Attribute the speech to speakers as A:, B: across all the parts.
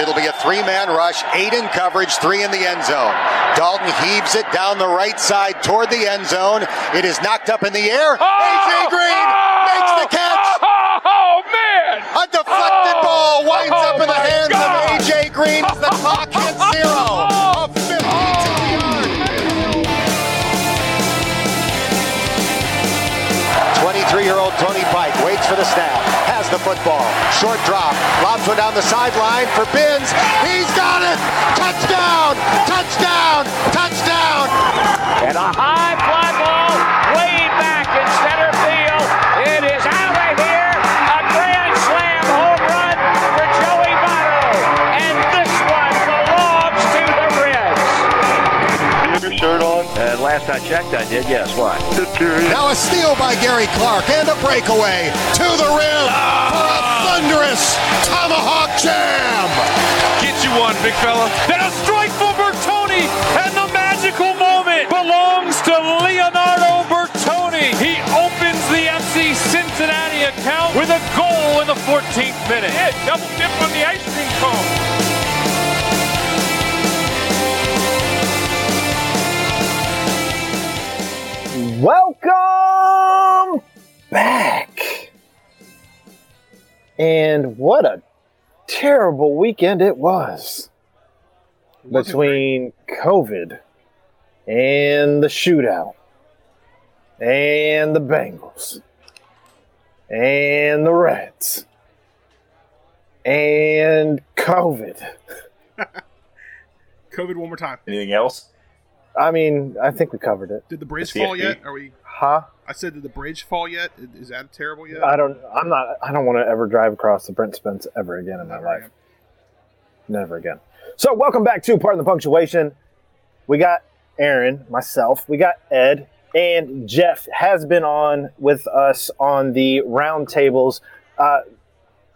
A: It'll be a three man rush, eight in coverage, three in the end zone. Dalton heaves it down the right side toward the end zone. It is knocked up in the air.
B: Oh!
A: AJ Green makes the catch.
B: Oh, oh, oh, man!
A: A deflected
B: Oh!
A: ball winds
B: Oh,
A: up in the
B: oh,
A: hands
B: God!
A: of AJ Green as the clock football, short drop, lobs one down the sideline for Binns. He's got it! Touchdown! Touchdown! Touchdown!
B: And a high fly ball
C: last I checked, I did. Yes. Why?
A: Now a steal by Gary Clark and a breakaway to the rim for a thunderous tomahawk jam.
D: Get you one, big fella. Then a strike for Bertone, and the magical moment belongs to Leonardo Bertone. He opens the FC Cincinnati account with a goal in the 14th minute. Yeah, double dip on the ice cream cone.
E: Welcome back. And what a terrible weekend it was between COVID and the shootout and the Bengals and the Reds and COVID.
F: COVID one more time.
C: Anything else?
E: I mean, I think we covered it.
F: Did the bridge fall yet? Are we?
E: Huh?
F: I said, did the bridge fall yet? Is that terrible yet?
E: I don't. I'm not. I don't want to ever drive across the Brent Spence ever again in my
F: Never
E: life.
F: again.
E: Never again. So, welcome back to Pardon the Punctuation. We got Aaron, myself, we got Ed, and Jeff has been on with us on the round tables. Uh,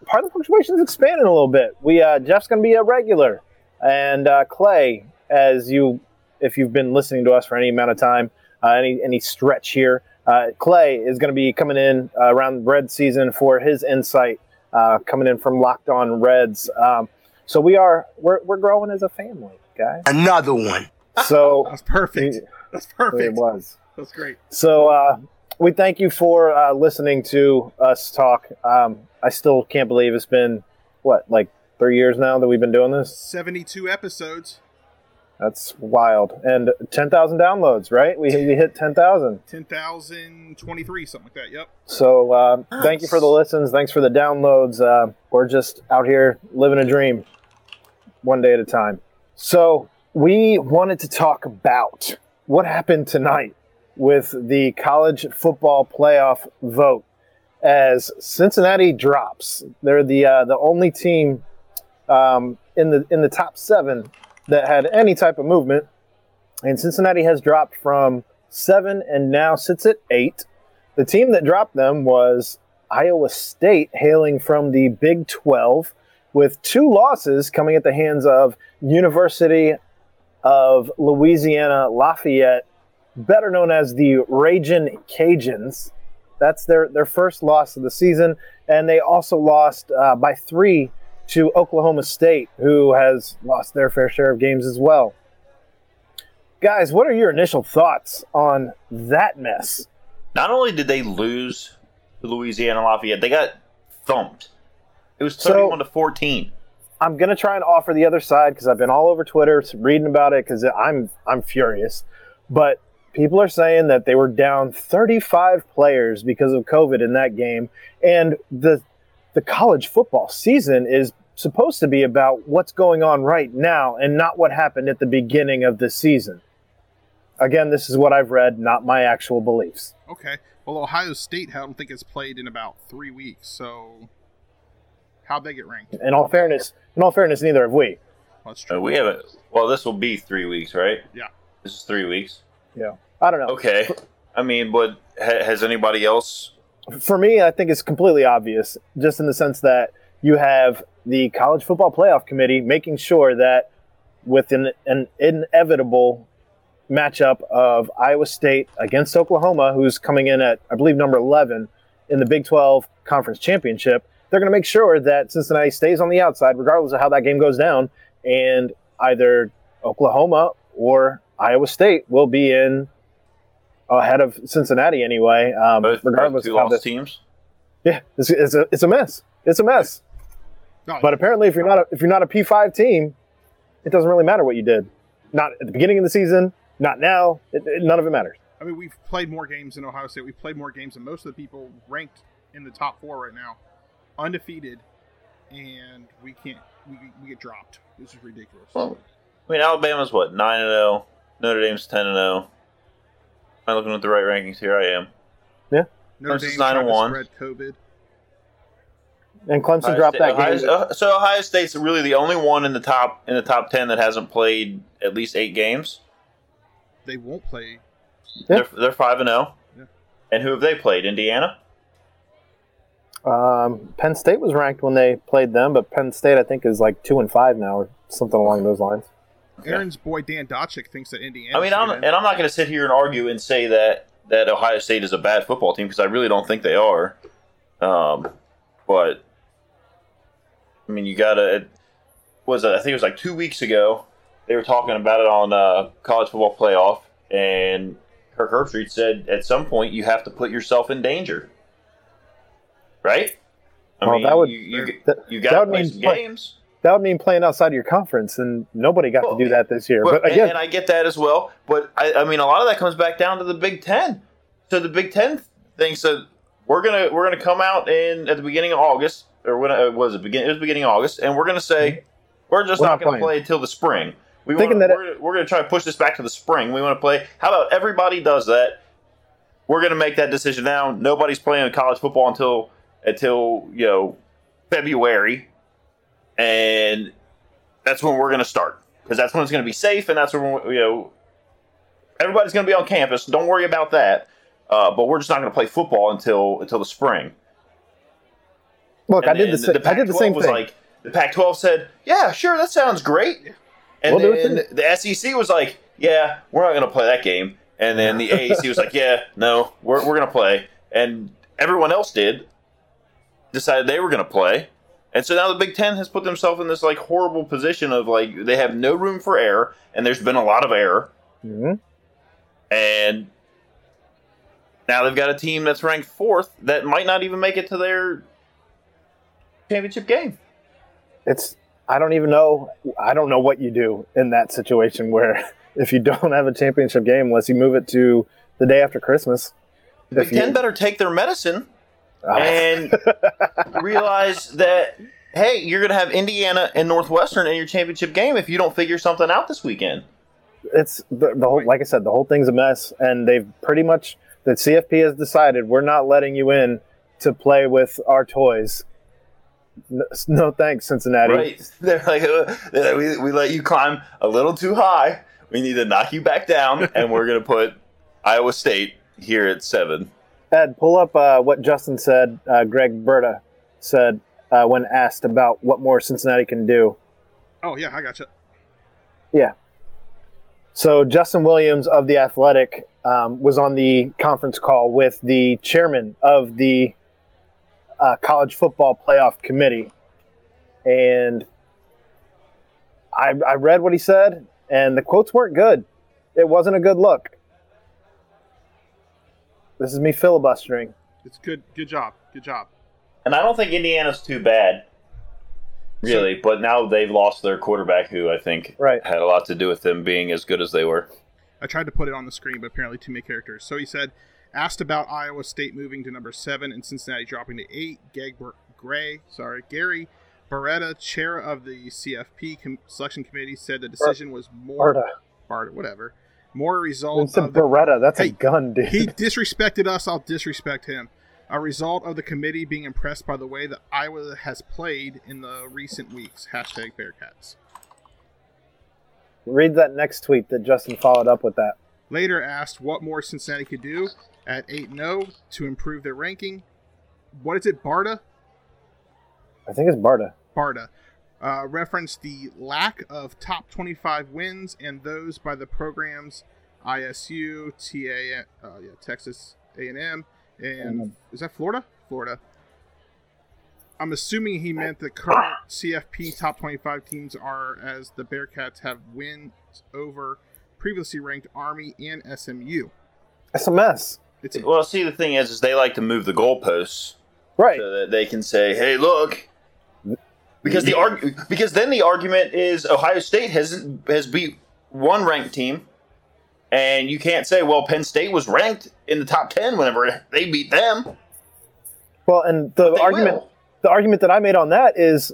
E: Pardon the Punctuation is expanding a little bit. We uh, Jeff's going to be a regular, and uh, Clay, as you, if you've been listening to us for any amount of time, uh, any any stretch here, uh, Clay is going to be coming in uh, around Red season for his insight, uh, coming in from Locked On Reds. Um, so we are we're, we're growing as a family, guys.
G: Another one.
E: So
F: That's perfect. That's perfect.
E: it was.
F: That's great.
E: So uh, we thank you for uh, listening to us talk. Um, I still can't believe it's been what like three years now that we've been doing this.
F: Seventy-two episodes,
E: That's wild. And ten thousand downloads, right? We we hit ten thousand.
F: ten thousand twenty-three, something like that. Yep.
E: So uh, thank you for the listens. Thanks for the downloads. Uh, we're just out here living a dream, one day at a time. So we wanted to talk about what happened tonight with the college football playoff vote as Cincinnati drops. They're the uh, the only team um, in the in the top seven that had any type of movement, and Cincinnati has dropped from seven and now sits at eight. The team that dropped them was Iowa State, hailing from the Big 12, with two losses coming at the hands of University of Louisiana Lafayette, better known as the Ragin' Cajuns. That's their, their first loss of the season, and they also lost uh, by three to Oklahoma State, who has lost their fair share of games as well. Guys, what are your initial thoughts on that mess?
C: Not only did they lose to Louisiana Lafayette, they got thumped. It was
E: So-
C: to 14.
E: I'm gonna try and offer the other side because I've been all over Twitter reading about it because I'm I'm furious. But people are saying that they were down 35 players because of COVID in that game, and the the college football season is supposed to be about what's going on right now and not what happened at the beginning of the season. Again, this is what I've read, not my actual beliefs.
F: Okay. Well, Ohio State, I don't think has played in about three weeks. So, how'd they get ranked?
E: In all fairness, in all fairness, neither have we.
F: That's
C: Uh,
F: true.
C: we have a well. This will be three weeks, right?
F: Yeah.
C: This is three weeks.
E: Yeah, I don't know.
C: Okay. I mean, but ha- has anybody else?
E: For me, I think it's completely obvious, just in the sense that you have the college football playoff committee making sure that with an, an inevitable matchup of Iowa State against Oklahoma, who's coming in at, I believe, number 11 in the Big 12 conference championship, they're going to make sure that Cincinnati stays on the outside, regardless of how that game goes down, and either Oklahoma or Iowa State will be in ahead of Cincinnati anyway. Um,
C: Both, both
E: regardless
C: two
E: of how
C: lost
E: this,
C: teams.
E: yeah, it's, it's a it's a mess. It's a mess.
F: No,
E: But apparently, if you're not a, if you're not a P five team, it doesn't really matter what you did. Not at the beginning of the season. Not now. It, it- none of it matters.
F: I mean, we've played more games than Ohio State. We've played more games than most of the people ranked in the top four right now, undefeated, and we can't. We, we get dropped. This is ridiculous.
C: Well, I mean, Alabama's what nine and zero. Notre Dame's ten and zero. I'm looking at the right rankings here. I am.
F: Notre
C: Clemson's
F: Dame,
C: nine and one.
F: spread COVID.
E: And Clemson
C: Ohio
E: dropped
C: State-
E: that
C: Ohio-
E: game.
C: uh, so Ohio State's really the only one in the top in the top ten that hasn't played at least eight games.
F: They won't play.
E: Yeah.
C: They're they're five and zero.
F: Yeah.
C: And who have they played? Indiana.
E: Um, Penn State was ranked when they played them, but Penn State I think is like two and five now, or something along those lines.
F: Aaron's boy Dan Dakich thinks that Indiana.
C: I mean, I'm, and I'm not going to sit here and argue and say that that Ohio State is a bad football team because I really don't think they are. Um, but I mean, you got to. Was it? I think it was like two weeks ago. They were talking about it on uh, college football playoff, and Kirk Herbstreit said at some point you have to put yourself in danger, right? I
E: Well,
C: mean,
E: that would-
C: you you,
E: that-
C: you got to
E: would
C: play
E: mean
C: some
E: play-
C: games.
E: That would mean playing outside of your conference, and nobody got
C: Well,
E: to do that this year. But
C: and,
E: again,
C: and I get that as well. But I, I mean, a lot of that comes back down to the Big Ten. So the Big Ten thing. that we're gonna we're gonna come out in at the beginning of August or when uh, it was it begin it was beginning of August, and we're gonna say mm-hmm. we're just
E: We're
C: not,
E: not
C: gonna play until the spring. We
E: Thinking
C: wanna,
E: that
C: we're, we're gonna try to push this back to the spring. We want to play. How about everybody does that? We're gonna make that decision now. Nobody's playing college football until until you know February, and that's when we're going to start because that's when it's going to be safe and that's when we- you know everybody's going to be on campus. Don't worry about that. Uh, but we're just not going to play football until until the spring.
E: look, I did the,
C: then
E: sa- I did the
C: Pac-12
E: same
C: was
E: thing.
C: Like the Pac-12 said, "Yeah, sure, that sounds great," and
E: We'll
C: then the SEC was like, "Yeah, we're not going to play that game," and then the AAC was like, "Yeah, no, we're we're going to play," and everyone else did decided they were going to play. And so now the Big Ten has put themselves in this like horrible position of like they have no room for error, and there's been a lot of error,
E: Mhm.
C: and now they've got a team that's ranked fourth that might not even make it to their championship game.
E: It's I don't even know. I don't know what you do in that situation where if you don't have a championship game, unless you move it to the day after Christmas.
C: The Big Ten
E: you-
C: better take their medicine. And realize that hey, you're going to have Indiana and Northwestern in your championship game if you don't figure something out this weekend.
E: it's the, the whole like I said, the whole thing's a mess, and they've pretty much the CFP has decided we're not letting you in to play with our toys. No, no thanks, Cincinnati.
C: Right? They're like, uh, like, we, we let you climb a little too high. We need to knock you back down, and we're going to put Iowa State here at seven.
E: Ed, pull up uh, what Justin said. Uh, Greg Berta said uh, when asked about what more Cincinnati can do.
F: Oh yeah, I gotcha.
E: Yeah. So Justin Williams of the Athletic um, was on the conference call with the chairman of the uh, college football playoff committee, and I, I read what he said, and the quotes weren't good. It wasn't a good look. This is me filibustering.
F: It's good. Good job. Good job.
C: And I don't think Indiana's too bad, really. but now they've lost their quarterback, who I think
E: Right.
C: had a lot to do with them being as good as they were.
F: I tried to put it on the screen, but apparently too many characters. So he said, asked about Iowa State moving to number seven and Cincinnati dropping to eight. Gag Gray, sorry, Gary Beretta, chair of the CFP com- selection committee, said the decision was more
E: Berta.
F: Barta, whatever, more a result
E: It's a
F: the
E: Beretta. That's
F: Hey,
E: a gun, dude.
F: he disrespected us. I'll disrespect him. A result of the committee being impressed by the way that Iowa has played in the recent weeks. Hashtag Bearcats.
E: Read that next tweet that Justin followed up with that.
F: Later asked what more Cincinnati could do at 8 0 to improve their ranking. What is it, Barta?
E: I think it's Barta.
F: Barta. Uh, referenced the lack of top 25 wins and those by the programs ISU, TA, uh, yeah, Texas A&M, and is that Florida? Florida. I'm assuming he meant the current CFP top 25 teams are as the Bearcats have wins over previously ranked Army and SMU.
E: That's a mess.
F: It's
C: Well, see, the thing is, is they like to move the goalposts
E: Right.
C: so that they can say, "Hey, look," because the arg- because then the argument is Ohio State has has beat one ranked team, and you can't say, "Well, Penn State was ranked in the top ten whenever they beat them."
E: Well, and the argument
C: will.
E: the argument that I made on that is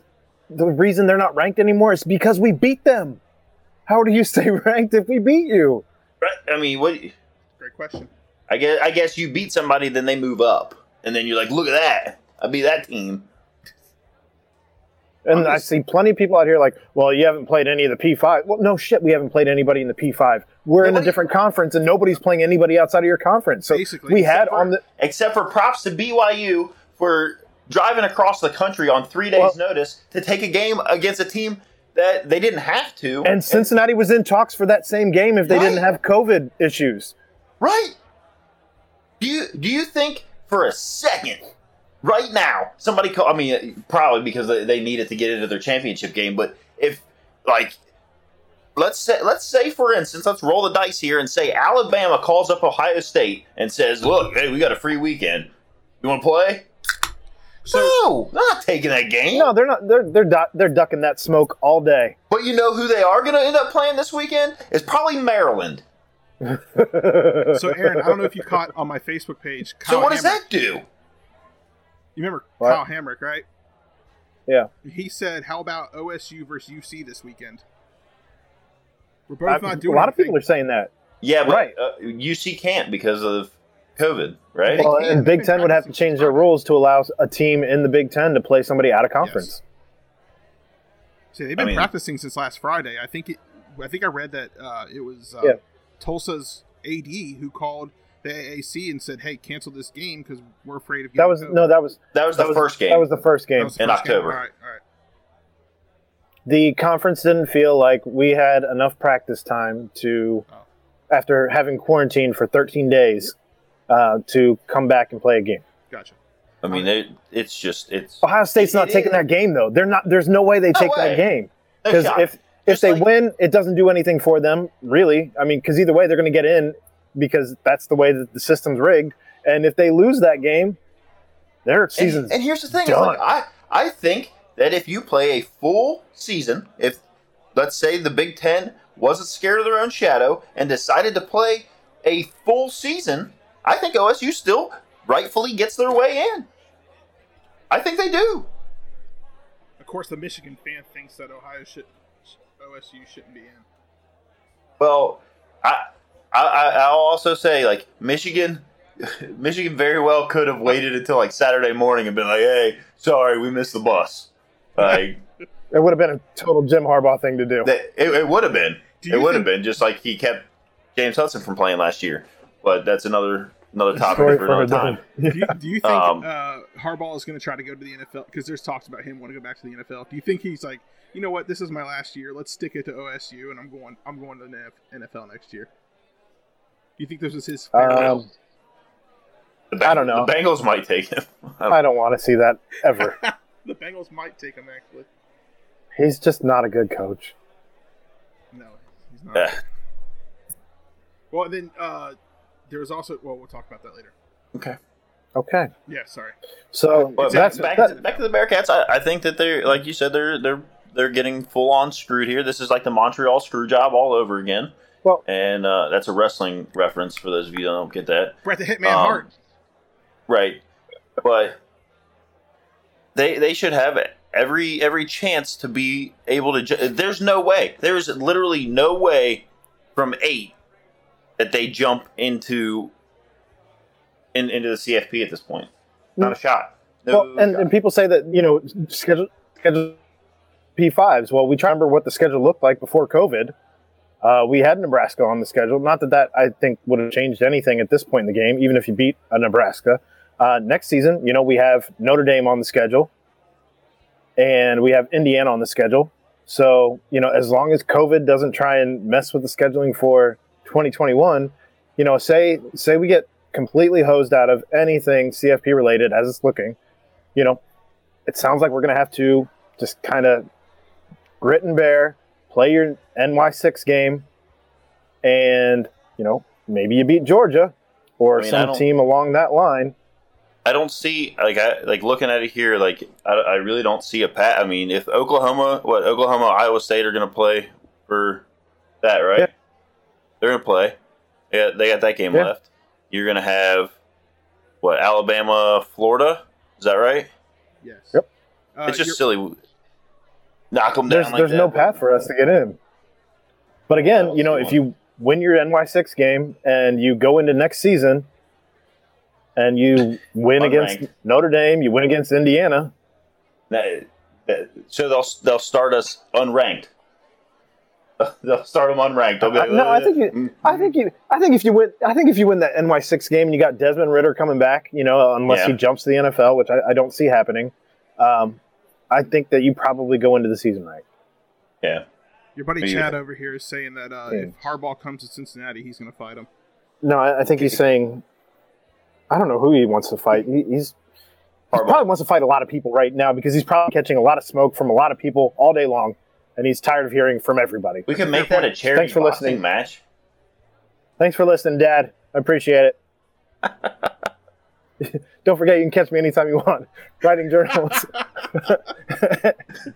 E: the reason they're not ranked anymore is because we beat them. How do you stay ranked if we beat you?
C: Right? I mean, what?
F: great question.
C: I guess I guess you beat somebody, then they move up, and then you're like, "Look at that! I beat that team."
E: And I see plenty of people out here like, well, you haven't played any of the P5. Well, no shit, we haven't played anybody in the P5. We're in a different conference, and nobody's playing anybody outside of your conference. So
F: Basically,
E: we had
F: except
E: on the
C: Except for props to BYU for driving across the country on three days'
E: Well-
C: notice to take a game against a team that they didn't have to.
E: and Cincinnati was in talks for that same game if they didn't have COVID issues.
C: Right. Do you do you think for a second, right now, somebody call? I mean, uh, probably because they, they needed to get into their championship game. But if like, let's say let's say for instance, let's roll the dice here and say Alabama calls up Ohio State and says, "Look, hey, we got a free weekend. You want to play?"
F: So
C: no, they're not taking that game.
E: No, they're not. They're they're du- they're ducking that smoke all day.
C: But you know who they are going to end up playing this weekend? It's probably Maryland.
F: so Aaron, I don't know if you caught on my Facebook page. Kyle
C: So what does that do?
F: You remember
E: What?
F: Kyle Hamrick, right?
E: Yeah.
F: He said, "How about OSU versus UC this weekend?" We're both
E: I-
F: not doing.
E: a
F: doing
E: lot of people are saying that.
C: Yeah, but
E: Right.
C: uh, UC can't because of COVID, right?
E: Well, and Big Ten would have to change their rules to allow a team in the Big Ten to play somebody out of conference.
F: See, they've been
C: I mean-
F: practicing since last Friday. I think it, I think I read that uh, it was uh,
E: Yeah.
F: Tulsa's AD who called the AAC and said, "Hey, cancel this game because we're afraid of."
E: That was
F: COVID."
E: no, that was
C: that was
E: that
C: the
E: was
C: first game.
E: That was the first game.
F: the
C: in
F: first game?
C: October.
F: All right, all right.
E: the conference didn't feel like we had enough practice time to,
F: Oh.
E: after having quarantined for 13 days, uh, to come back and play a game.
F: Gotcha.
C: I mean, it, it's just it's
E: Ohio State's not
C: It
E: taking
C: is.
E: that game though. They're not. There's no way they
C: No
E: take
C: way.
E: that game because
C: shot.
E: if if
C: Just
E: they
C: like-
E: win, it doesn't do anything for them really. I mean, because either way they're going to get in because that's the way that the system's rigged. And if they lose that game, their
C: and,
E: season's
C: and here's the thing: like, I I think that if you play a full season, if let's say the Big Ten wasn't scared of their own shadow and decided to play a full season, I think OSU still rightfully gets their way in. I think they do.
F: Of course, the Michigan fan thinks that Ohio should OSU shouldn't be in.
C: Well, I, I I- I'll also say like Michigan, Michigan very well could have waited until like Saturday morning and been like, "Hey, sorry, we missed the bus." Like
E: it would have been a total Jim Harbaugh thing to do.
C: that, it, it would have been. It would have been just like he kept James Hudson from playing last year. But that's another another topic
E: Story
C: for
E: for
C: another
E: another
C: time.
F: Do you, do you think
C: Um,
F: uh, Harbaugh is going to try to go to the NFL? Because there's talks about him wanting to go back to the NFL. Do you think he's like, you know what, this is my last year. Let's stick it to OSU, and I'm going. I'm going to the NFL next year. Do you think this was his?
E: Um,
C: The Beng-
E: I don't know.
C: The Bengals might take him.
E: I don't want to see that ever.
F: the Bengals might take him actually.
E: He's just not a good coach.
F: No, he's not.
C: Eh,
F: Well, then uh, there was also. Well, we'll talk about that later.
C: okay.
E: Okay,
F: Yeah, sorry.
E: so
C: But
E: that's
C: back,
E: that-
C: to, back to the Bearcats. I, I think that they're like you said they're they're they're getting full on screwed here. This is like the Montreal screw job all over again.
E: Well.
C: And uh, that's a wrestling reference for those of you that don't get that.
F: Bret the Hitman
C: Um,
F: Hart.
C: Right. But they they should have every every chance to be able to. Ju- There's no way. There's literally no way from eight that they jump into in, into the CFP at this point. Not a shot. No
E: Well, and,
C: shot.
E: and people say that you know schedule schedule P5s. Well, we try to remember what the schedule looked like before COVID. Uh, we had Nebraska on the schedule. Not that that I think would have changed anything at this point in the game, even if you beat a Nebraska. Uh, next season, you know, we have Notre Dame on the schedule, and we have Indiana on the schedule. So you know, as long as COVID doesn't try and mess with the scheduling for 2021, you know, say say we get completely hosed out of anything CFP related as it's looking, you know, it sounds like we're going to have to just kind of grit and bear, play your NY6 game, and, you know, maybe you beat Georgia or
C: I mean,
E: some team along that line.
C: I don't see like I like looking at it here. Like I, I really don't see a pat. I mean, if Oklahoma, what Oklahoma, Iowa State are going to play for that, right?
E: Yeah.
C: They're going to play. Yeah, they got that game
E: Yeah.
C: left. You're going to have what Alabama, Florida. Is that right?
F: Yes.
E: Yep.
F: Uh,
C: it's just silly. Knock them down.
E: There's,
C: like
E: there's
C: that,
E: no
C: but-
E: path for us to get in. But again, you know, if you win your NY6 game and you go into next season and you win against Notre Dame, you win against Indiana,
C: That- that- so they'll they'll start us unranked. They'll start them unranked. They'll
E: I-
C: like,
E: no, I think you,
C: "Mm,
E: I think you, I think if you win, I think if you win that NY6 game and you got Desmond Ridder coming back, you know, unless
C: Yeah.
E: he jumps to the NFL, which I, I don't see happening, um, I think that you probably go into the season right.
C: yeah.
F: Your buddy
C: Yeah.
F: Chad over here is saying that uh,
E: Yeah.
F: if Harbaugh comes to Cincinnati, he's going to fight him.
E: No, I, I think he's saying, I don't know who he wants to fight. He, he's he
C: Harbaugh.
E: probably wants to fight a lot of people right now because he's probably catching a lot of smoke from a lot of people all day long, and he's tired of hearing from everybody.
C: We can make that a charity
E: Thanks for
C: boxing
E: listening.
C: match.
E: Thanks for listening, Dad. I appreciate it. Don't forget, you can catch me anytime you want. Writing journals,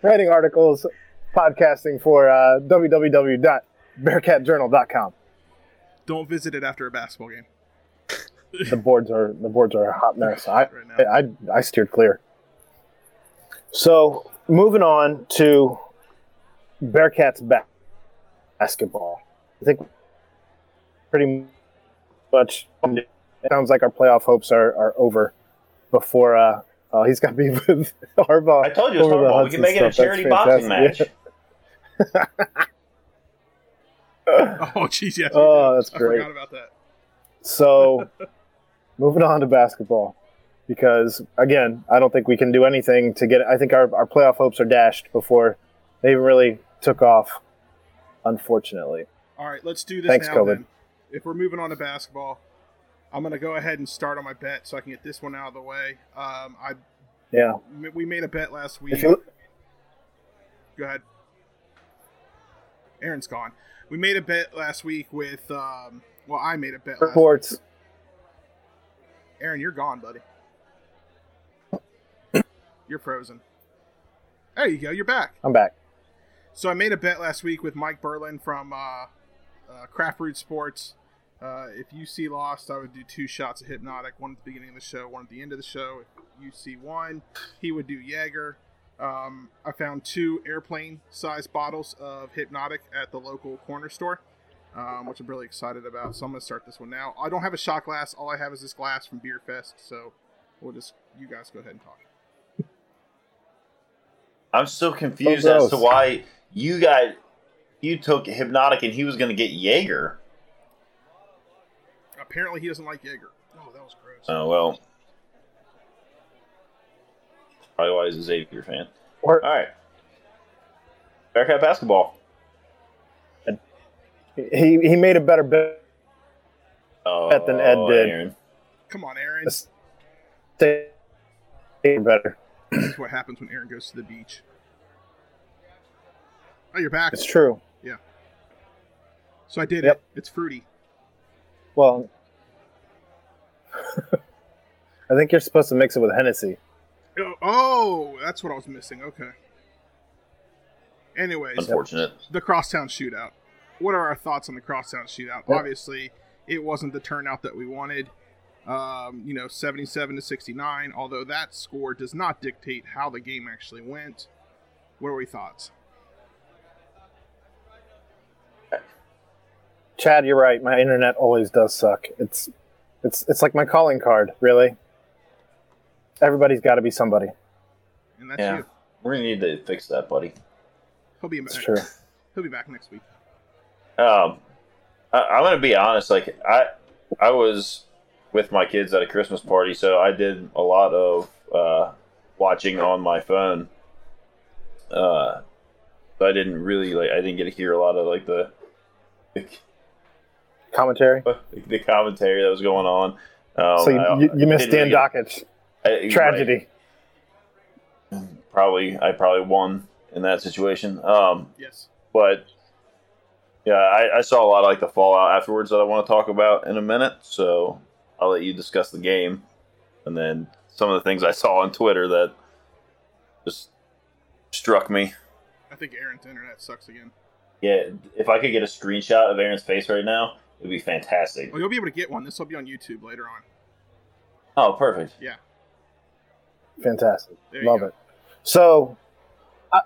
E: writing articles, podcasting for uh, www.bearcatjournal.com.
F: Don't visit it after a basketball game.
E: The boards are the boards are a hot mess. I,
F: Right now.
E: I I steered clear. So moving on to Bearcats ba- basketball. I think pretty much sounds like our playoff hopes are, are over before uh oh he's got beef with Harbaugh.
C: I told you it's
E: over the
C: Harbaugh. We can make it a charity boxing match.
E: fantastic.
F: Oh, jeez, yes.
E: Oh, that's
F: I
E: great.
F: forgot about that.
E: So, moving on to basketball, because again, I don't think we can do anything to get. I think our, our playoff hopes are dashed before they even really took off. Unfortunately,
F: All right, let's do this
E: Thanks,
F: now
E: COVID.
F: then. If we're moving on to basketball, I'm going to go ahead and start on my bet so I can get this one out of the way. Um, I
E: yeah.
F: We made a bet last week.
E: You
F: Go ahead. Aaron's gone. We made a bet last week with. Um, well, I made a bet. Last
E: reports,
F: Aaron, you're gone, buddy. You're frozen. There you go. You're back.
E: I'm back.
F: So I made a bet last week with Mike Berlin from uh, uh, Craft Root Sports. Uh, if see lost, I would do two shots of Hpnotiq, one at the beginning of the show, one at the end of the show. If you see won, he would do Jaeger. Um, I found two airplane-sized bottles of Hpnotiq at the local corner store, um, which I'm really excited about. So I'm going to start this one now. I don't have a shot glass. All I have is this glass from Beer Fest. So we'll just you guys go ahead and talk.
C: I'm still confused
E: Oh,
C: as to why you got you took Hpnotiq and he was going to get Jaeger.
F: Apparently, he doesn't like Jaeger. Oh, that was gross.
C: Oh well. Probably why he's a Xavier fan.
E: Or
C: All right. Bearcat basketball.
E: he he made a better bet.
C: Oh,
E: Bet than Ed did.
C: Aaron.
F: Come on, Aaron.
E: Stay better.
F: This is what happens when Aaron goes to the beach. Oh, you're back.
E: It's true. Yeah.
F: So I did
E: Yep.
F: it. It's fruity.
E: Well, I think you're supposed to mix it with Hennessy.
F: Oh, oh, that's what I was missing. Okay. Anyways,
C: Unfortunate.
F: the crosstown shootout. What are our thoughts on the crosstown shootout?
E: Yep.
F: Obviously, it wasn't the turnout that we wanted. Um, you know, 77 to 69. Although that score does not dictate how the game actually went. What are we thoughts?
E: Chad, you're right. My internet always does suck. It's it's it's like my calling card, really. Everybody's got to be somebody.
F: And that's
C: Yeah.
F: you.
C: We're gonna need to fix that, buddy.
F: He'll be
E: It's
F: back.
E: true.
F: He'll be back next week.
C: Um, I, I'm gonna be honest. Like I, I was with my kids at a Christmas party, so I did a lot of uh, watching on my phone. Uh, so I didn't really like. I didn't get to hear a lot of like the the,
E: Commentary.
C: the commentary that was going on. Um,
E: so you,
C: I-
E: you, you missed Dan
C: really get- I-
E: Tragedy.
C: right. probably I probably won in that situation. Um,
F: Yes.
C: but yeah, I, I saw a lot of like the fallout afterwards that I want to talk about in a minute. So I'll let you discuss the game, and then some of the things I saw on Twitter that just struck me.
F: I think Aaron's internet sucks again.
C: Yeah, if I could get a screenshot of Aaron's face right now, it'd be fantastic.
F: Well, you'll be able to get one. This will be on YouTube later on.
C: Oh, perfect.
F: Yeah.
E: Fantastic.
F: There
E: Love it. So, uh,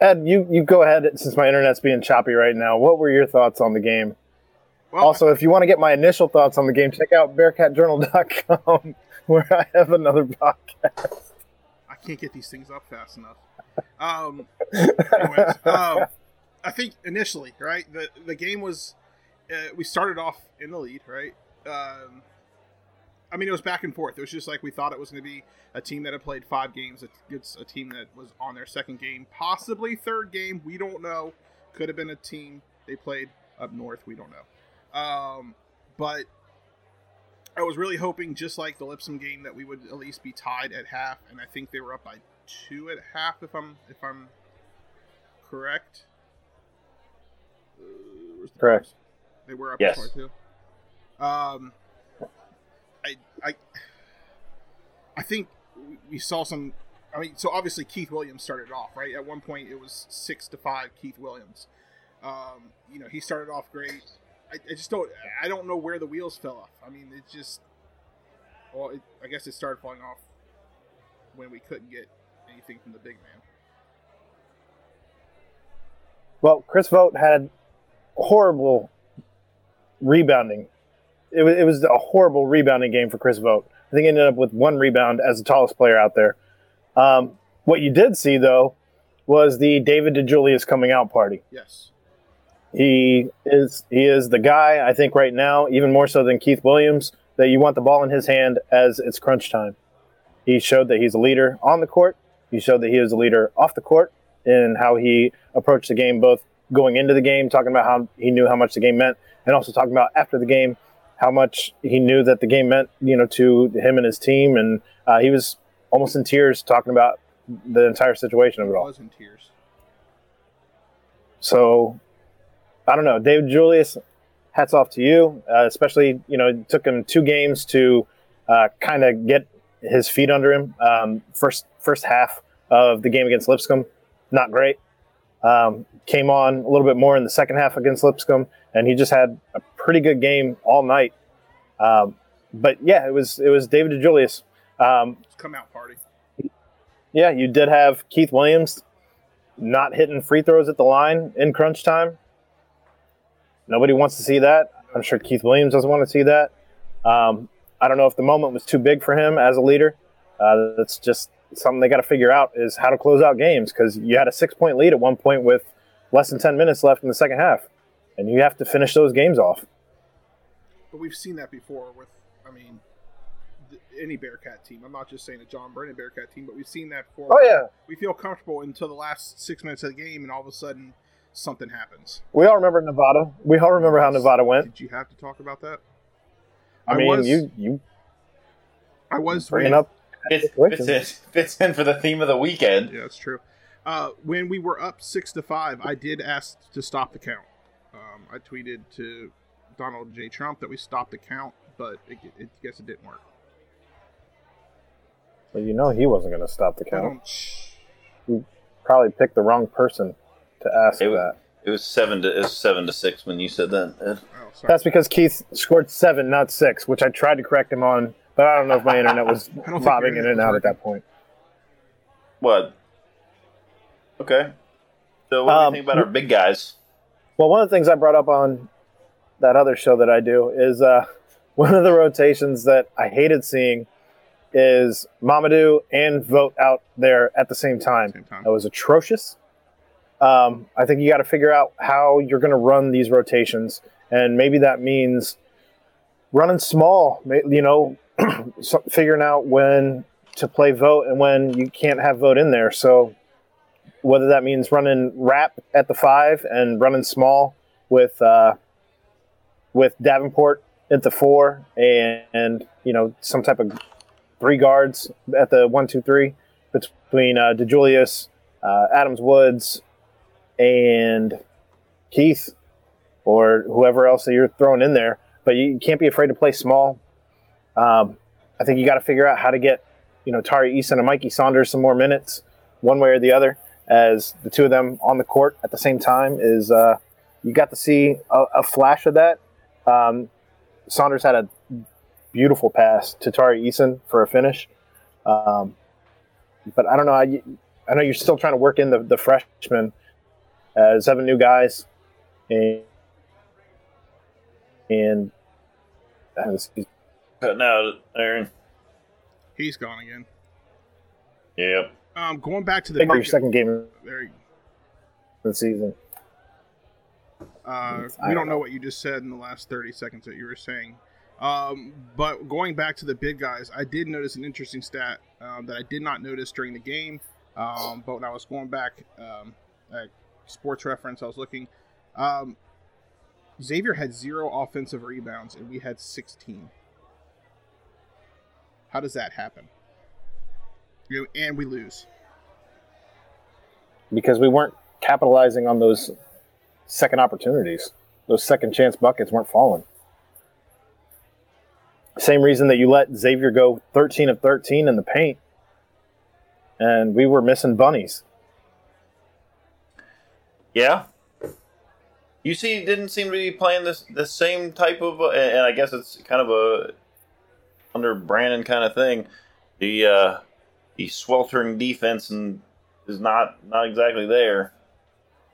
E: Ed, you, you go ahead since my internet's being choppy right now. What were your thoughts on the game?
F: Well,
E: Also, if you want to get my initial thoughts on the game, check out BearcatJournal.com where I have another podcast.
F: I can't get these things up fast enough. Um, anyways, um, I think initially, right, the the game was uh, we started off in the lead, right? Um, I mean, it was back and forth. It was just like we thought it was going to be a team that had played five games. It's a team that was on their second game, possibly third game. We don't know. Could have been a team they played up north. We don't know. Um, but I was really hoping, just like the Lipscomb game, that we would at least be tied at half, and I think they were up by two at half, if I'm if I'm correct. Uh,
E: Correct.
F: They were up
C: Yes.
F: by two. Um, I I I think we- we saw some. I mean, so obviously Keith Williams started off right. At one point, it was six to five. Keith Williams. Um, you know, he started off great. I, I just don't. I don't know where the wheels fell off. I mean, it just. Well, it, I guess it started falling off when we couldn't get anything from the big man.
E: Well, Chris Vogt had horrible rebounding. It was, it was a horrible rebounding game for Chris Vogt. I think he ended up with one rebound as the tallest player out there. Um, what you did see, though, was the David DeJulius coming out party.
F: Yes.
E: He is he is the guy I think right now, even more so than Keith Williams, that you want the ball in his hand as it's crunch time. He showed that he's a leader on the court. He showed that he was a leader off the court in how he approached the game, both going into the game, talking about how he knew how much the game meant, and also talking about after the game how much he knew that the game meant, you know, to him and his team. And uh, he was almost in tears talking about the entire situation of it all.
F: was in tears.
E: So I don't know, David Julius. Hats off to you, uh, especially you know it took him two games to uh, kind of get his feet under him. Um, first first half of the game against Lipscomb, not great. Um, came on a little bit more in the second half against Lipscomb, and he just had a pretty good game all night. Um, but yeah, it was it was David DeJulius. Um,
F: come out party.
E: yeah, you did have Keith Williams not hitting free throws at the line in crunch time. Nobody wants to see that. I'm sure Keith Williams doesn't want to see that. Um, I don't know if the moment was too big for him as a leader. Uh, that's just something they got to figure out is how to close out games because you had a six point lead at one point with less than 10 minutes left in the second half, and you have to finish those games off.
F: But we've seen that before with, I mean, any Bearcat team. I'm not just saying a John Brannen Bearcat team, but we've seen that before.
E: Oh, yeah.
F: We feel comfortable until the last six minutes of the game, and all of a sudden something happens.
E: We all remember Nevada. We all remember how Nevada went.
F: Did you have to talk about that?
E: I, mean,
F: was,
E: you you
F: I was
E: bringing
F: when-
E: up
C: Fits,
E: Situation.
C: fits, in, fits in for the theme of the weekend.
F: Yeah, that's true. Uh, when we were up six to five, I did ask to stop the count. Um, I tweeted to Donald J. Trump that we stopped the count, but it, it guess it didn't work.
E: Well, you know he wasn't going to stop the count.
F: don't.
E: Probably picked the wrong person to ask
C: It was,
E: that.
C: it was seven to it was seven to six when you said that. Ed.
F: Oh, sorry.
E: That's because Keith scored seven, not six, which I tried to correct him on, but I don't know if my internet was
F: I don't think
E: bobbing
F: your
E: in and out at that point.
C: What? Okay. So what do you
E: Um,
C: think about our big guys?
E: Well, one of the things I brought up on that other show that I do is uh, one of the rotations that I hated seeing is Mamadou and Vogt out there at the same time.
F: Same time.
E: That was atrocious. Um, I think you got to figure out how you're going to run these rotations, and maybe that means running small. You know, so- figuring out when to play Vogt and when you can't have Vogt in there. So whether that means running Rap at the five and running small with uh, with Davenport at the four and, and you know some type of three guards at the one two three between uh, DeJulius, uh, Adams Woods, and Keith, or whoever else that you're throwing in there. But you can't be afraid to play small. Um, I think you got to figure out how to get, you know, Tari Eason and Mikey Saunders some more minutes, one way or the other, as the two of them on the court at the same time. Is uh, you got to see a, a flash of that. Um, Saunders had a beautiful pass to Tari Eason for a finish. Um, but I don't know. I, I know you're still trying to work in the, the freshmen as seven new guys, and and was-
C: Cutting out, Aaron.
F: He's gone again.
C: Yep.
F: Um, going back to the
E: your second game of
F: there,
E: the season.
F: uh,
E: I
F: we
E: don't
F: don't know
E: know.
F: what you just said in the last thirty seconds that you were saying. Um, but going back to the big guys, I did notice an interesting stat um, that I did not notice during the game. Um, but when I was going back um, at Sports Reference, I was looking. Um, Xavier had zero offensive rebounds, and we had sixteen. How does that happen? You know, and we lose.
E: because we weren't capitalizing on those second opportunities. Those second chance buckets weren't falling. Same reason that you let Xavier go 13 of 13 in the paint, and we were missing bunnies.
C: Yeah. UC didn't seem to be playing this the same type of, and I guess it's kind of a under Brannen kind of thing. The uh, the sweltering defense and is not not exactly there.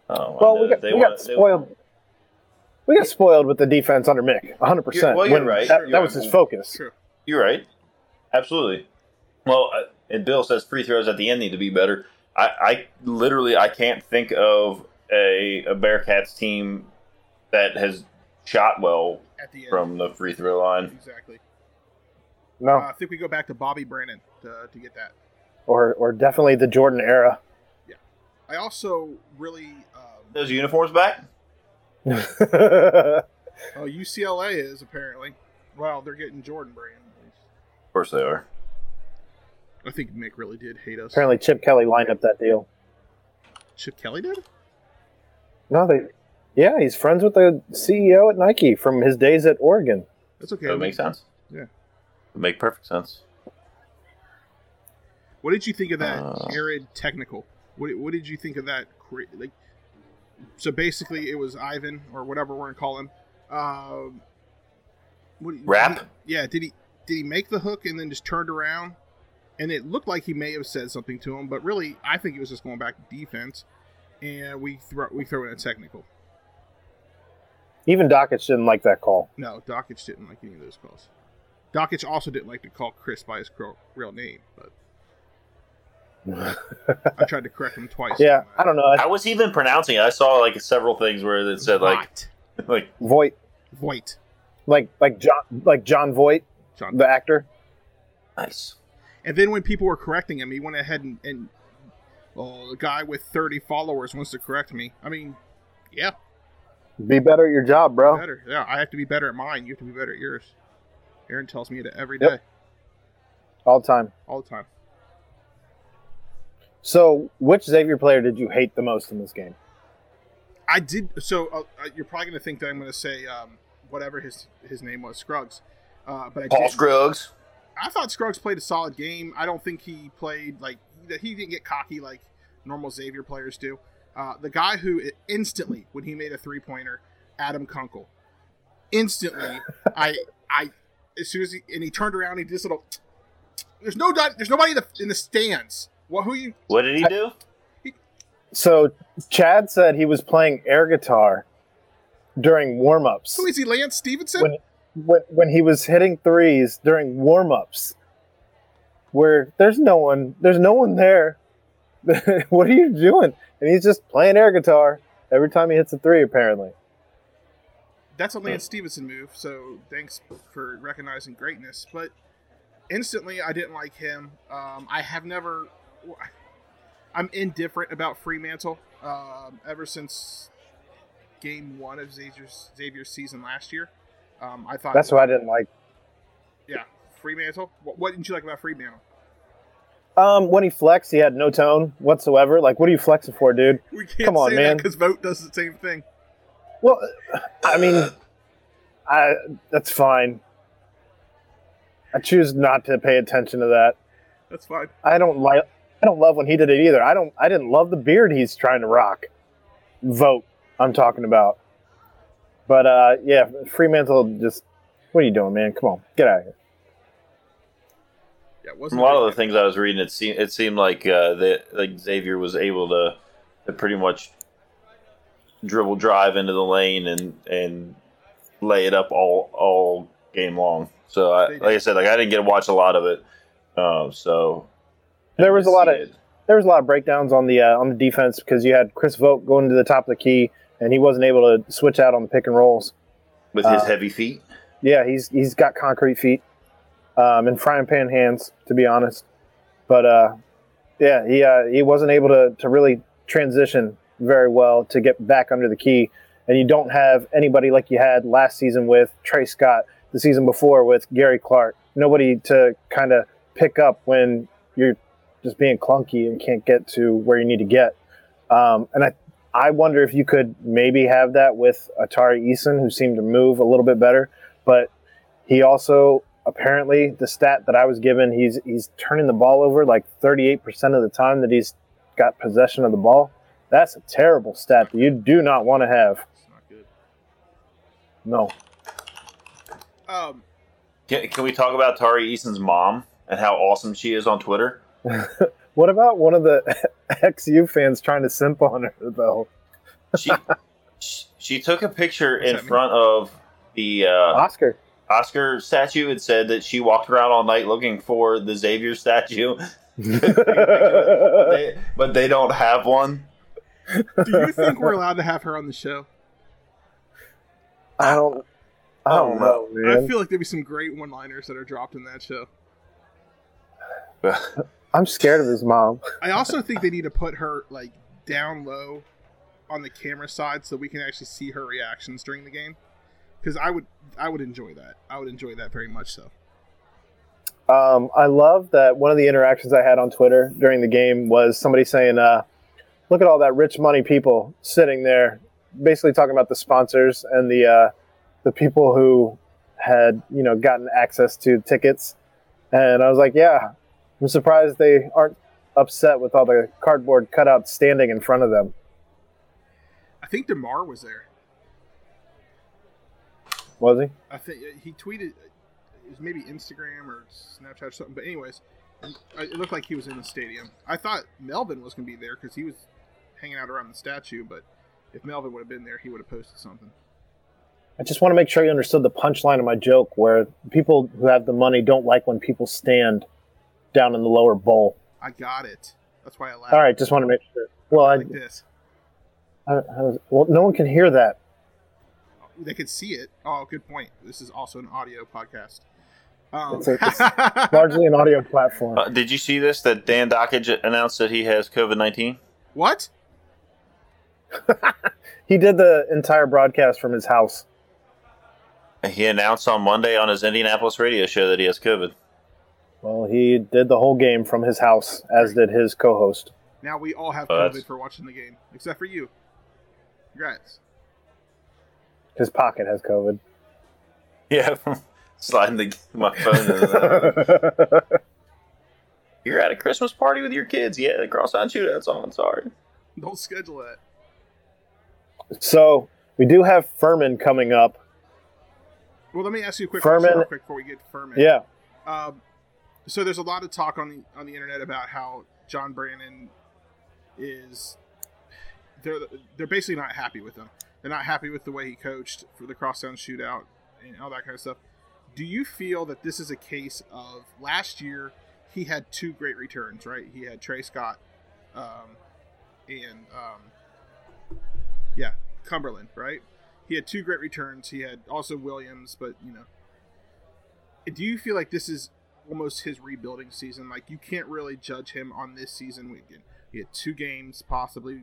C: Uh,
E: Well, we
C: uh,
E: got,
C: they
E: we
C: want-
E: got
C: they-
E: spoiled. We got spoiled with the defense under Mick, 100%.
C: You're- well, you're right.
E: That,
C: You're
E: that was
C: right.
E: his focus.
F: True.
C: You're right. Absolutely. Well, uh, and Bill says free throws at the end need to be better. I, I literally I can't think of a, a Bearcats team that has shot well
F: At the end,
C: from the free throw line.
F: exactly.
E: No,
F: Uh, I think we go back to Bobby Brandon to, to get that.
E: or, or definitely the Jordan era.
F: Yeah, I also really. Um,
C: Those uniforms back?
F: oh, UCLA is apparently. Well, they're getting Jordan Brand.
C: Of course they are.
F: I think Mick really did hate us.
E: Apparently, Chip Kelly lined up that deal.
F: Chip Kelly did?
E: No, they. Yeah, he's friends with the CEO at Nike from his days at Oregon.
F: That's okay.
C: That makes sense.
F: Yeah.
C: It make perfect sense.
F: What did you think of that
C: Uh.
F: arid technical? What, what did you think of that? cra- Like, so basically, it was Ivan or whatever we're gonna call him. Um, what,
C: Rap?
F: did he- yeah. Did he did he make the hook and then just turned around? And it looked like he may have said something to him, but really, I think he was just going back to defense, and we throw we throw in a technical.
E: Even Dakich didn't like that call.
F: No, Dakich didn't like any of those calls. Dakich also didn't like to call Chris by his real name, but I tried to correct him twice.
E: Yeah, I don't know. I,
C: How was even pronouncing it? I saw like several things where it said like like
E: Voight,
F: Voight.
E: like like John, like John Voight,
F: John.
E: the actor.
C: nice.
F: And then when people were correcting him, he went ahead and, and oh, the guy with 30 followers wants to correct me. I mean, yeah,
E: Be better at your job, bro.
F: better. Yeah, I have to be better at mine. You have to be better at yours. Aaron tells me it every
E: Yep.
F: day,
E: All the time.
F: all the time.
E: So, which Xavier player did you hate the most in this game?
F: I did. So uh, uh, you're probably going to think that I'm going to say um, whatever his his name was, Scruggs. Uh, but I
C: Paul
F: didn't.
C: Scruggs.
F: I thought Scruggs played a solid game. I don't think he played like that. he didn't get cocky like normal Xavier players do. Uh, the guy who instantly when he made a three pointer, Adam Kunkel, instantly I I as soon as he and he turned around, he did this little. There's no di- there's nobody in the, in the stands. What who you?
C: What did he do?
E: So, Chad said he was playing air guitar during warm-ups.
F: Who is he? Lance Stephenson?
E: when, when when he was hitting threes during warm-ups where there's no one there's no one there what are you doing and he's just playing air guitar every time he hits a three apparently
F: That's a Lance Stephenson move, so thanks for recognizing greatness. But instantly, I didn't like him. Um, I have never. I'm indifferent about Freemantle um, ever since game one of Xavier's, Xavier's season last year. Um, I thought
E: that's what i didn't like
F: Yeah, Freemantle. What, what didn't you like about Freemantle?
E: Um, when he flexed, he had no tone whatsoever. Like, what are you flexing for, dude?
F: We can't
E: Come on,
F: say
E: man.
F: because Vogt does the same thing.
E: Well, I mean, I that's fine. I choose not to pay attention to that.
F: That's fine.
E: I don't like. I don't love when he did it either. I don't. I didn't love the beard he's trying to rock. Vogt. I'm talking about. But uh, yeah, Freemantle just. What are you doing, man? Come on, get out of here.
F: Yeah, it
C: From
F: wasn't
C: a lot of the things I was reading, it seemed it seemed like uh, that like Xavier was able to, to pretty much dribble drive into the lane and and lay it up all all game long. So I, like I said, like I didn't get to watch a lot of it. Uh, so
E: There was a lot of
C: it.
E: there was a lot of breakdowns on the uh, on the defense because you had Chris Vogt going to the top of the key and he wasn't able to switch out on the pick and rolls.
C: with his
E: uh,
C: heavy feet.
E: Yeah, he's he's got concrete feet um, and frying pan hands, to be honest. But uh, yeah, he uh, he wasn't able to to really transition very well to get back under the key. And you don't have anybody like you had last season with Trey Scott, the season before with Gary Clark. Nobody to kind of pick up when you're just being clunky and can't get to where you need to get. Um, and I I wonder if you could maybe have that with Atari Eason, who seemed to move a little bit better but he also apparently the stat that I was given he's he's turning the ball over like 38% of the time that he's got possession of the ball. That's a terrible stat that you do not want to have.
F: It's not good.
E: No.
F: Um,
C: Can, can we talk about Tari Eason's mom and how awesome she is on Twitter?
E: What about one of the XU fans trying to simp on her though?
C: She she, she took a picture
F: What's
C: in
F: that mean?
C: front of the uh,
E: Oscar.
C: Oscar statue and said that she walked around all night looking for the Xavier statue, they, but they don't have one.
F: Do you think we're allowed to have her on the show?
E: I don't I don't know,
F: I
E: man.
F: feel like there'd be some great one-liners that are dropped in that show.
E: I'm scared of his mom.
F: I also think they need to put her like down low on the camera side so we can actually see her reactions during the game. Because I would, I would enjoy that. I would enjoy that very much. So
E: Um, I love that one of the interactions I had on Twitter during the game was somebody saying, uh, "Look at all that rich money people sitting there," basically talking about the sponsors and the uh, the people who had you know gotten access to tickets. And I was like, "Yeah, I'm surprised they aren't upset with all the cardboard cutouts standing in front of them."
F: I think Demar was there.
E: Was he?
F: I think he tweeted it was maybe Instagram or Snapchat or something. But anyways, it looked like he was in the stadium. I thought Melvin was going to be there because he was hanging out around the statue. But if Melvin would have been there, he would have posted something.
E: I just want to make sure you understood the punchline of my joke, where people who have the money don't like when people stand down in the lower bowl.
F: I got it. That's why I laughed.
E: All right, just want to make sure. Well, I,
F: like this.
E: I, I was, well, no one can hear that.
F: They can see it. Oh, good point. This is also an audio podcast. Um,
E: It's a- it's Largely an audio platform.
C: Uh, did you see this? That Dan Dakich announced that he has COVID nineteen.
F: what?
E: He did the entire broadcast from his house.
C: He announced on Monday on his Indianapolis radio show that he has COVID.
E: Well, he did the whole game from his house, as did his co-host.
F: Now we all have COVID for watching the game, except for you. Congrats.
E: His pocket has COVID.
C: Yeah, sliding the, my phone. In You're at a Christmas party with your kids. Yeah, the cross-eyed shootout's on. Sorry.
F: Don't schedule that.
E: So we do have Furman coming up.
F: Well, let me ask you a quick
E: Furman-
F: question real quick before we get to Furman.
E: Yeah,
F: Um, so there's a lot of talk on the on the internet about how John Brannen is they're they're basically not happy with him. They're not happy with the way he coached for the crosstown shootout and all that kind of stuff. Do you feel that this is a case of last year he had two great returns, right? He had Trey Scott um, and um, yeah, Cumberland, right? He had two great returns. He had also Williams, but you know, do you feel like this is almost his rebuilding season? Like you can't really judge him on this season. We he had two games, possibly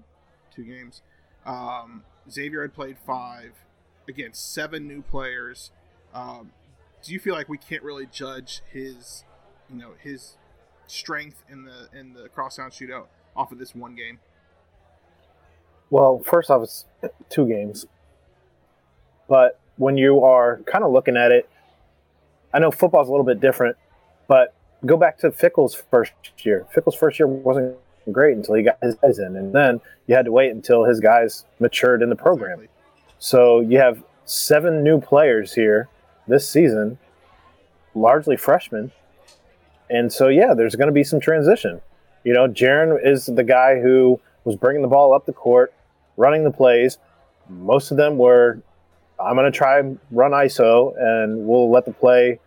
F: two games. Um, Xavier had played five against seven new players. Um, do you feel like we can't really judge his, you know, his strength in the in the crosstown shootout off of this one game?
E: Well, first off, it's two games. But when you are kind of looking at it, I know football's a little bit different, but go back to Fickell's first year. Fickell's first year wasn't great until he got his guys in, and then you had to wait until his guys matured in the program.
F: Exactly.
E: So you have seven new players here this season, largely freshmen. And so, yeah, there's going to be some transition. You know, Jarron is the guy who was bringing the ball up the court, running the plays. Most of them were, I'm going to try and run ISO, and we'll let the play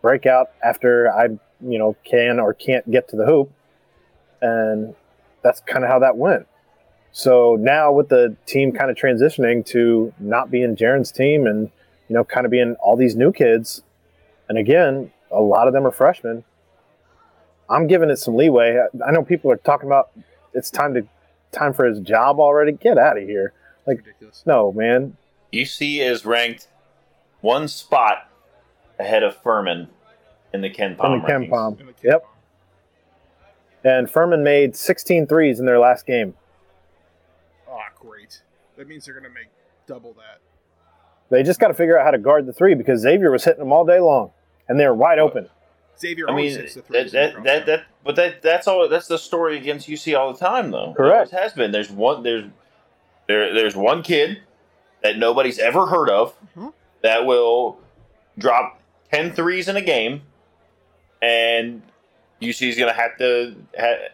E: break out after I, you know, can or can't get to the hoop. And that's kind of how that went. So now with the team kind of transitioning to not being Jarron's team and you know kind of being all these new kids, and again a lot of them are freshmen. I'm giving it some leeway. I know people are talking about it's time to time for his job already. Get out of here! Like
F: Ridiculous.
E: no man,
C: UC is ranked one spot ahead of Furman in the KenPom
E: in the Ken. Palm.
F: The kid
E: Yep.
F: bomb.
E: And Furman made 16 threes in their last game.
F: Oh, great. That means they're gonna make double that.
E: They just got to figure out how to guard the three because Xavier was hitting them all day long, and they were wide open.
F: Xavier
C: I mean,
F: hits the
C: that, that, that, that, but that, that's all. That's the story against UC all the time, though.
E: Correct.
C: always has been. There's one. There's there. There's one kid that nobody's ever heard of
F: Mhm.
C: that will drop 10 threes in a game, and UC's going to have to, ha-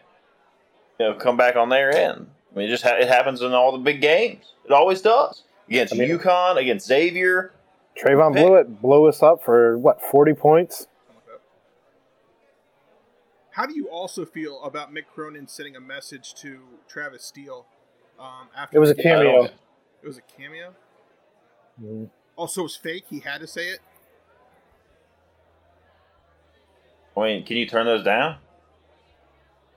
C: you know, come back on their end. I mean, it just ha- it happens in all the big games. It always does against
E: I mean-
C: UConn, against Xavier.
E: Trevon
C: Pick.
E: Bluiett blew us up for what 40 points.
F: How do you also feel about Mick Cronin sending a message to Travis Steele um, after
E: It was a
F: game?
C: I don't-
E: cameo.
F: It was a cameo.
E: Mhm.
F: Also, it was fake. He had to say it.
C: I mean, can you turn those down?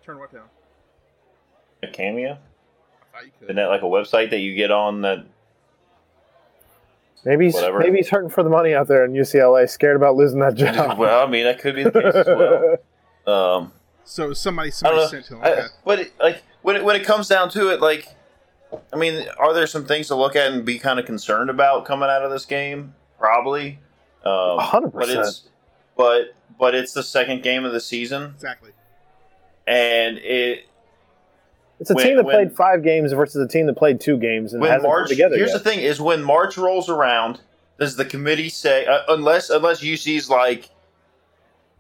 F: Turn what down?
C: A cameo?
F: I thought you could.
C: Isn't that like a website that you get on that
E: Maybe he's,
C: Whatever.
E: maybe he's hurting for the money out there in UCLA, scared about losing that job.
C: well, I mean, that could be the case as well. Um,
F: So somebody
C: I
F: somebody sent to him.
C: I-
F: Okay.
C: but it, like when it, when it comes down to it, like, I mean, are there some things to look at and be kind of concerned about coming out of this game? Probably. Um,
E: 100%.
C: But it's but but it's the second game of the season,
F: Exactly.
C: and it
E: it's a
C: when-
E: team that
C: when-
E: played five games versus a team that played two games and
C: when
E: hasn't
C: March.
E: come together
C: Here's
E: yet.
C: the thing: is when March rolls around, does the committee say uh, unless unless UC's like
F: Shit's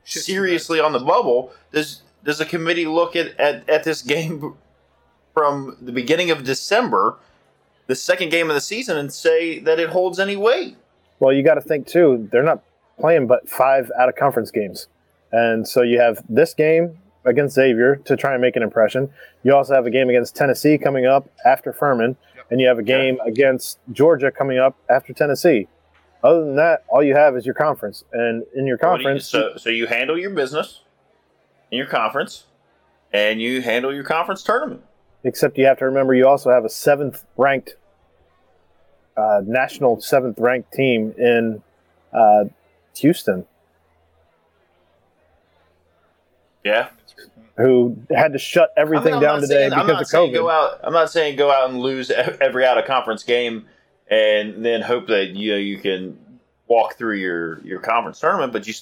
C: seriously on the bubble, does does the committee look at, at, at this game from the beginning of December, the second game of the season, and say that it holds any weight?
E: Well, you got to think too. They're not playing but five out of conference games, and so you have this game against Xavier to try and make an impression. You also have a game against Tennessee coming up after Furman,
F: Yep.
E: and you have a game against Georgia coming up after Tennessee. Other than that, all you have is your conference, and in your
C: do you-
E: conference,
C: so so you handle your business in your conference, and you handle your conference tournament.
E: except you have to remember you also have a seventh ranked, uh, national seventh ranked team in uh, Houston
C: Yeah,
F: That's a great point.
E: who had to shut everything
C: I mean,
E: down today
C: saying-
E: because of COVID.
C: Go out. I'm not saying go out and lose every out of conference game, and then hope that you know you can walk through your your conference tournament. But you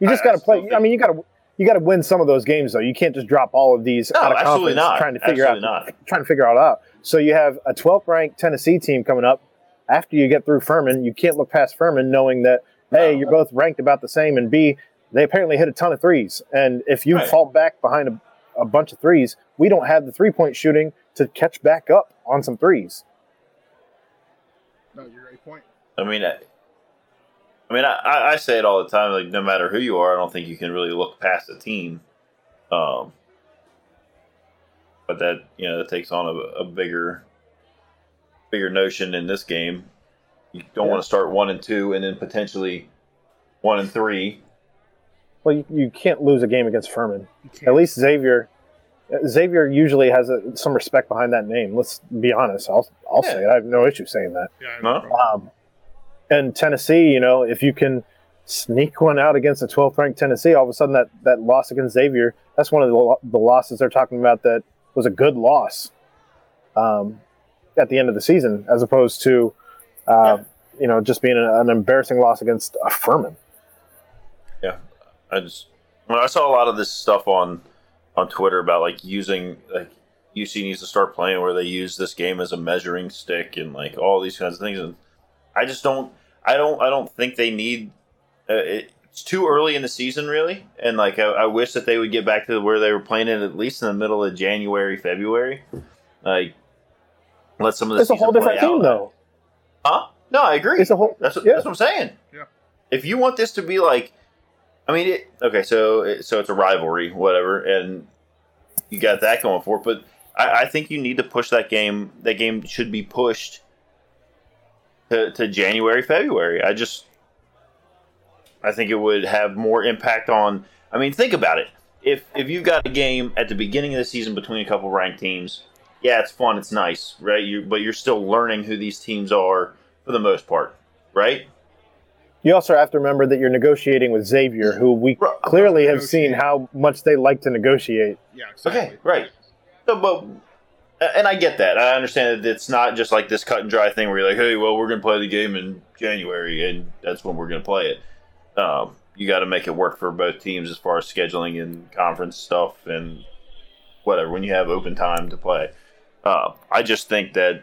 E: You just got to play.
C: think-
E: I mean, you got to you got to win some of those games though. You can't just drop all of these
C: No,
E: out of conference
C: not.
E: trying to figure
C: Absolutely
E: out
C: not.
E: trying to figure it out. So you have a 12th ranked Tennessee team coming up. After you get through Furman, you can't look past Furman knowing that a
C: No.
E: you're both ranked about the same, and b they apparently hit a ton of threes. And if you
C: Right.
E: fall back behind a, a bunch of threes, we don't have the three point shooting to catch back up on some threes.
F: No, you're a great point.
C: I mean, I, I mean, I, I I say it all the time. Like, no matter who you are, I don't think you can really look past a team. Um, but that you know that takes on a, a bigger, bigger notion in this game. You don't
E: Yeah.
C: want to start one and two, and then potentially one and three.
E: Well, you, you can't lose a game against Furman. At least Xavier. Xavier usually has a, some respect behind that name. Let's be honest. I'll I'll
C: Yeah.
E: say it. I have no issue saying that.
F: Yeah,
C: No?
E: Um, and Tennessee, you know, if you can sneak one out against a 12th ranked Tennessee. All of a sudden, that, that loss against Xavier, that's one of the, the losses they're talking about that was a good loss um, at the end of the season, as opposed to, uh, you know, just being an, an embarrassing loss against a Furman.
C: Yeah, I just when I saw a lot of this stuff on on Twitter about like using like UC needs to start playing where they use this game as a measuring stick and like all these kinds of things, and I just don't, I don't, I don't think they need. Uh, it, it's too early in the season, really, and like I, I wish that they would get back to where they were playing it at least in the middle of January, February. Like, let some of the
E: It's a whole different team,
C: out.
E: though.
C: Huh? No, I agree.
E: It's a whole.
C: That's what,
E: yeah.
C: that's what I'm saying.
F: Yeah.
C: If you want this to be like, I mean, it, okay, so it, so it's a rivalry, whatever, and you got that going for it. But I, I think you need to push that game. That game should be pushed to, to January, February. I just, I think it would have more impact on. I mean, think about it. If if you've got a game at the beginning of the season between a couple ranked teams, yeah, it's fun, it's nice, right? You but you're still learning who these teams are for the most part, right?
E: You also have to remember that you're negotiating with Xavier, who we
C: Right.
E: clearly have seen how much they like to negotiate.
F: Yeah, exactly.
C: Okay, right. So, but and I get that. I understand that it's not just like this cut and dry thing where you're like, hey, well, we're going to play the game in January, and that's when we're going to play it. Um, you got to make it work for both teams as far as scheduling and conference stuff and whatever. When you have open time to play, uh, I just think that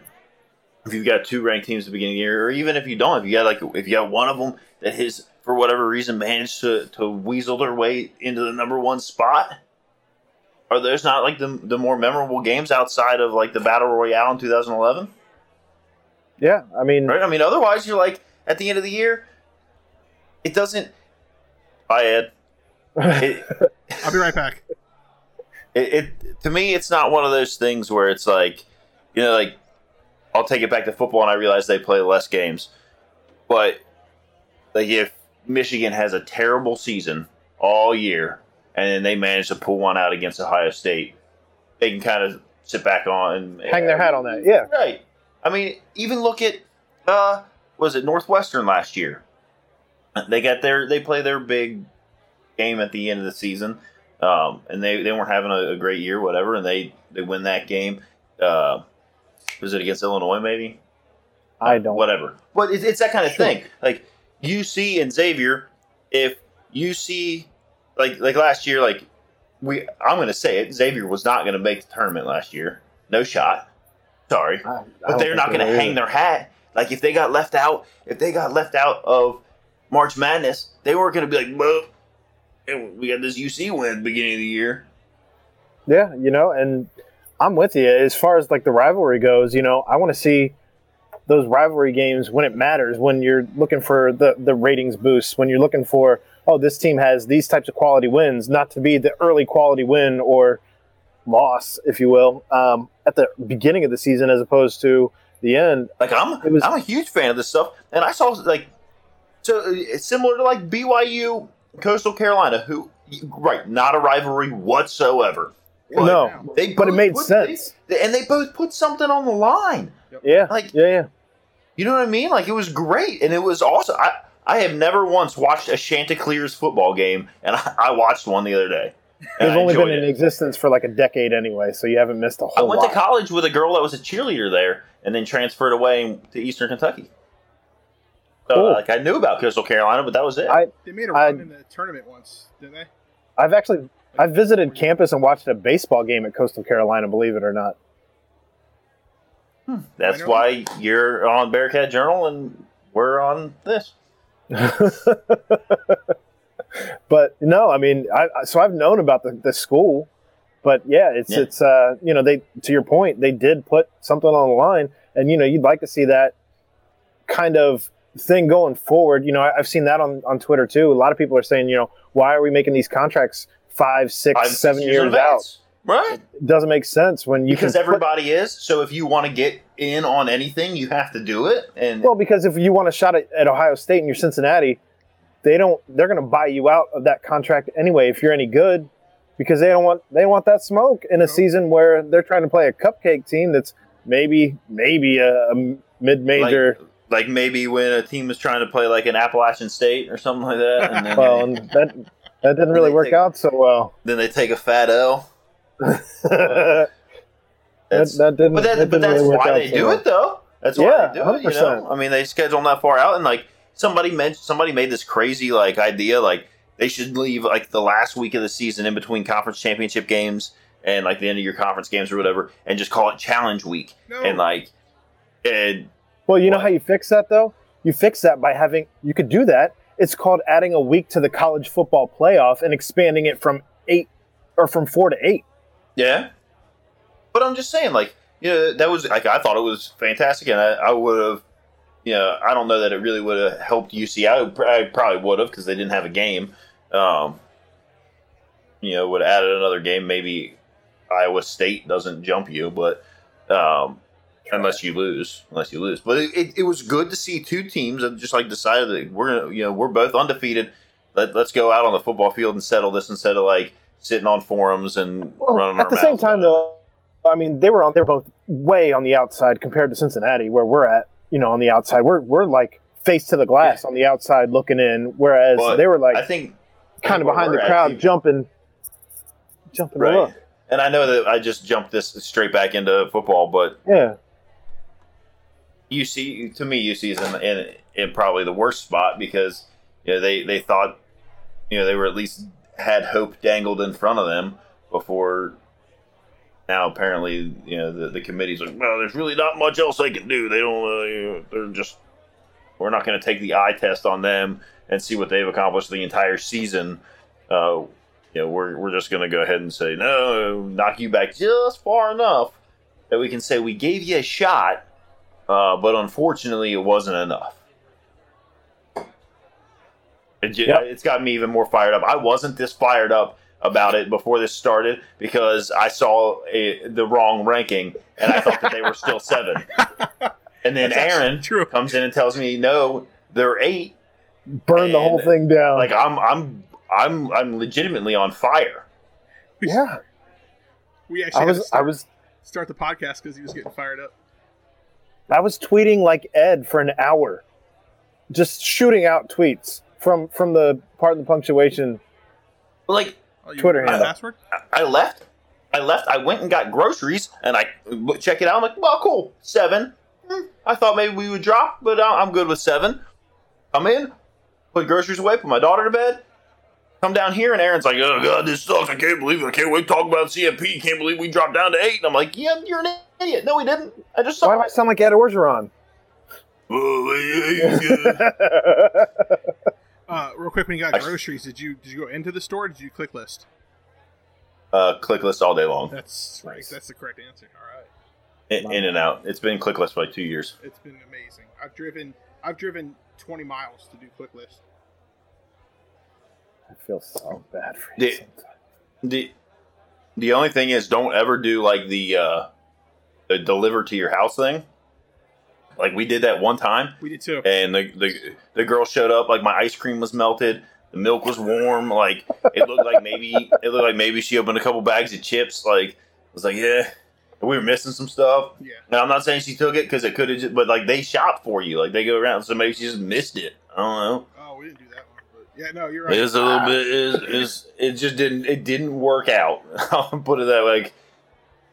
C: if you've got two ranked teams at the beginning of the year, or even if you don't, if you got like if you got one of them that has for whatever reason managed to to weasel their way into the number one spot are those not like the, the more memorable games outside of like the battle royale in 2011
E: Yeah, I mean,
C: right? I mean otherwise you're like at the end of the year it doesn't hi ed. It,
F: I'll be right back.
C: it, it to me it's not one of those things where it's like you know like i'll take it back to football and i realize they play less games but like if michigan has a terrible season all year and then they manage to pull one out against ohio state they can kind of sit back on and
E: hang their hat on that. Yeah,
C: right i mean even look at uh was it northwestern last year they got their they play their big game at the end of the season um, and they, they weren't having a, a great year, whatever, and they, they win that game. Uh, was it against Illinois, maybe?
E: I don't.
C: Whatever. But it's, it's that kind of
E: Sure.
C: thing. Like UC and Xavier, if UC, like like last year, like we, I'm going to say it, Xavier was not going to make the tournament last year. No shot. Sorry,
E: I- I
C: but they're not going to hang their hat. Like if they got left out, if they got left out of March Madness, they weren't going to be like, well, we got this UC win at the beginning of the year.
E: Yeah, you know, and I'm with you as far as like the rivalry goes. You know, I want to see those rivalry games when it matters. When you're looking for the the ratings boost. When you're looking for oh, this team has these types of quality wins, not to be the early quality win or loss, if you will, um, at the beginning of the season as opposed to the end.
C: Like I'm,
E: was-
C: I'm a huge fan of this stuff, and I saw like, so it's similar to like BYU, Coastal Carolina, who right, not a rivalry whatsoever. But
E: no,
C: they
E: but it made
C: put-
E: sense.
C: they- and they both put something on the line.
E: Yeah,
C: Like-
E: yeah, yeah.
C: You know what I mean? Like it was great, and it was awesome. I I have never once watched a Chanticleer's football game, and I, I watched one the other day. and
E: They've only been
C: enjoyed
E: in
C: it.
E: existence for like a decade anyway, so you haven't missed a whole lot.
C: I went
E: lot.
C: to college with a girl that was a cheerleader there, and then transferred away to Eastern Kentucky. So
E: Cool.
C: like I knew about Coastal Carolina, but that was it.
E: I-
F: They made a
E: I-
F: run in the tournament once, didn't they?
E: I've actually I've visited campus and watched a baseball game at Coastal Carolina, believe it or not.
C: That's
F: Minor
C: why you're on Bearcat Journal and we're on this.
E: but no, I mean, I, I- so I've known about the, the school, but yeah, it's
C: Yeah.
E: it's uh, you know they to your point they did put something on the line, and you know you'd like to see that kind of thing going forward. You know, I, I've seen that on on Twitter too. A lot of people are saying, you know, why are we making these contracts five, six,
C: Five,
E: seven years
C: in
E: out?
C: Right.
E: It doesn't make sense when you
C: Because
E: can put-
C: everybody is. So if you want to get in on anything, you have to do it. And
E: Well, because if you want a shot at, at Ohio State and you're Cincinnati, they don't. They're going to buy you out of that contract anyway if you're any good, because they don't want they want that smoke in a season where they're trying to play a cupcake team that's maybe maybe a, a mid-major.
C: like, like maybe when a team is trying to play like an Appalachian State or something like that, and then,
E: Well, and that that didn't really work
C: take-
E: out so well.
C: then they take a fat L.
E: that, that didn't.
C: But, that,
E: that
C: but
E: didn't
C: that's
E: really work
C: why
E: out
C: they
E: so
C: do
E: well.
C: it, though. That's why
E: Yeah,
C: they do it. You know, I mean, they schedule them that far out, and like somebody mentioned, somebody made this crazy like idea, like they should leave like the last week of the season in between conference championship games and like the end of your conference games or whatever, and just call it Challenge Week,
F: No.
C: and like, and
E: Well, you know
C: What?
E: how you fix that though? You fix that by having you could do that. It's called adding a week to the college football playoff and expanding it from eight or from four to eight.
C: yeah. But I'm just saying, like, you know, that was like I thought it was fantastic, and I, I would have. You know, I don't know that it really would have helped UC. I, I probably would have because they didn't have a game. Um, you know, would have added another game. Maybe Iowa State doesn't jump you, but um, unless you lose, unless you lose. But it, it, it was good to see two teams that just like decided that we're you know, we're both undefeated. Let, let's go out on the football field and settle this instead of like sitting on forums and
E: Well,
C: running.
E: at
C: our
E: the same time, though, I mean they were on. They're both way on the outside compared to Cincinnati, where we're at. You know, on the outside, we're we're like face to the glass on the outside looking in, whereas
C: But
E: they were like
C: I think
E: kind of behind the crowd, jumping, jumping
C: Right. And I know that I just jumped this straight back into football, but
E: Yeah,
C: UC to me, UC is in, in in probably the worst spot because you know they they thought you know they were at least had hope dangled in front of them before. Now apparently, you know the, the committee's like, well, there's really not much else they can do. They don't. Uh, you know, they're just. We're not going to take the eye test on them and see what they've accomplished the entire season. Uh, you know, we're we're just going to go ahead and say no, knock you back just far enough that we can say we gave you a shot, uh, but unfortunately, it wasn't enough. It,
E: yep.
C: It's got me even more fired up. I wasn't this fired up about it before this started because I saw a, the wrong ranking and I thought that they were still seven. And then
F: That's
C: Aaron
F: true.
C: comes in and tells me, "No, they're eight.
E: burn the whole thing down.
C: Like I'm, I'm, I'm, I'm legitimately on fire.
E: yeah,
F: We actually
E: I
F: had to
E: was I was
F: start the podcast because he was getting fired up.
E: I was tweeting like Ed for an hour, just shooting out tweets from from the part of the punctuation.
C: Like
F: Oh,
E: Twitter
F: remember
E: handle.
F: password?
C: I left. I left. I went and got groceries, and I check it out. I'm like, well, cool, seven. Hmm, I thought maybe we would drop, but I- I'm good with seven. Come in, put groceries away, put my daughter to bed. Come down here, and Aaron's like, "Oh God, this sucks! I can't believe it! I can't wait to talk about CFP. Can't believe we dropped down to eight. And I'm like, "Yeah, you're an idiot. No, we didn't. I just saw
E: Why do I sound like Ed Orgeron?
F: Uh, real quick, when you got groceries, did you did you go into the store? Or did you click list?
C: uh, click list all day long,
F: That's right.
E: Nice.
F: That's the correct answer. All right,
C: in, in and out. It's been click list for like two years.
F: it's been amazing. I've driven I've driven 20 miles to do click list.
E: I feel so bad for you.
C: The-
E: sometimes.
C: the The only thing is, don't ever do like the uh, the deliver to your house thing. Like we did that one time,
F: We did too.
C: and the the the girl showed up. Like my ice cream was melted, the milk was warm. Like it looked like maybe it looked like maybe she opened a couple bags of chips. Like I was like, yeah, we were missing some stuff.
F: Yeah.
C: And I'm not saying she took it because it could have but like they shop for you. Like they go around, so maybe she just missed it. I don't know.
F: Oh, we didn't do that one. But yeah, no, you're right.
C: It's a little ah. bit. Is is it just didn't it didn't work out? I'll put it that way. Like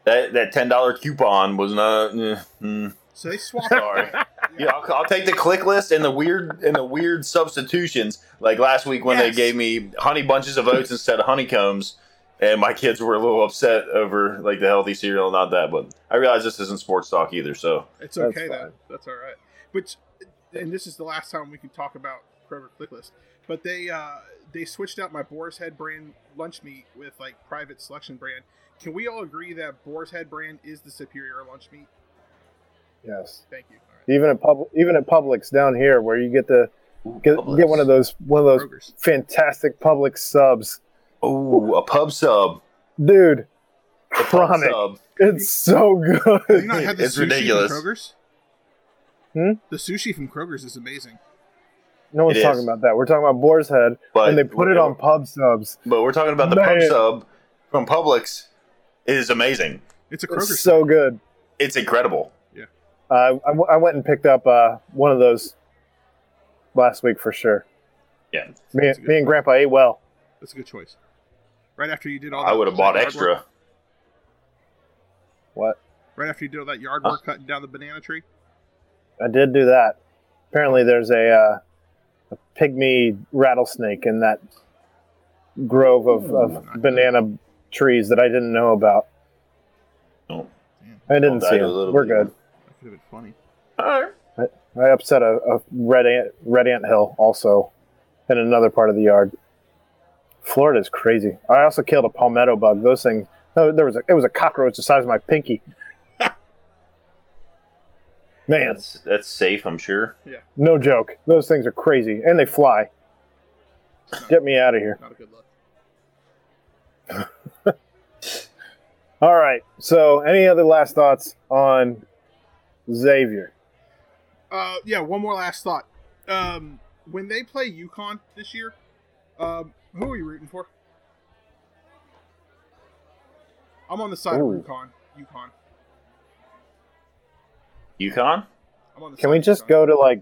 C: that that ten dollar coupon was not. eh, mm.
F: So they swapped.
C: Sorry. Yeah, I'll, I'll take the click list and the weird and the weird substitutions. Like last week when
F: Yes.
C: they gave me honey bunches of oats instead of honeycombs, and my kids were a little upset over like the healthy cereal, not that. But I realize this isn't sports talk either, so
F: It's
E: That's
F: okay though. That's all right. But and this is the last time we can talk about Kroger Click List. But they uh, they switched out my Boar's Head brand lunch meat with like private selection brand. Can we all agree that Boar's Head brand is the superior lunch meat?
E: Yes.
F: Thank you. All right.
E: Even at pub, even at Publix down here, where you get the get, get one of those one of those
F: Kroger's.
E: fantastic Publix subs,
C: oh, a pub sub,
E: dude.
C: a pub
E: Chronic.
C: sub.
E: It's so
F: Have you not
E: good.
F: had the
C: It's
F: sushi
C: ridiculous.
F: from Kroger's?
E: Hmm?
F: The sushi from Kroger's is amazing.
E: No one's
C: It is.
E: talking about that. We're talking about Boar's Head,
C: But
E: and they put it on pub subs.
C: But we're talking about the pub sub from Publix. It is amazing.
F: It's a Kroger's.
E: It's so good.
C: It's incredible. Yeah.
E: Uh, I, w- I went and picked up uh, one of those last week for sure.
C: Yeah.
E: Me,
F: That's a
E: me and. Grandpa ate well.
F: That's a good choice. Right after you did all, that,
C: I
F: that-
C: would have bought
F: yard
C: extra.
F: work-
E: What?
F: right after you did all that yard work, cutting down the banana tree.
E: I did do that. Apparently, there's a, uh, a pygmy rattlesnake in that grove of,
F: Ooh,
E: of
F: not
E: banana trees that I didn't know about.
C: Oh.
E: I didn't
C: Well,
E: see
C: died
E: them. We're
C: bit.
E: good.
F: That could have been funny.
C: All right.
E: I upset a, a red ant red ant hill also in another part of the yard. Florida is crazy. I also killed a palmetto bug. Those things. No, there was a, it was a cockroach the size of my pinky. Man,
C: That's that's safe, I'm sure. Yeah.
E: no joke. Those things are crazy and they fly. Get me out of here.
F: Not a good look.
E: All right. So, any other last thoughts on Xavier?
F: Uh, yeah, one more last thought. Um, when they play UConn this year, um, who are you rooting for? I'm on the side
E: Ooh.
F: of UConn. UConn.
C: UConn?
F: I'm on the
E: Can
F: side
E: we just
F: UConn.
E: go to like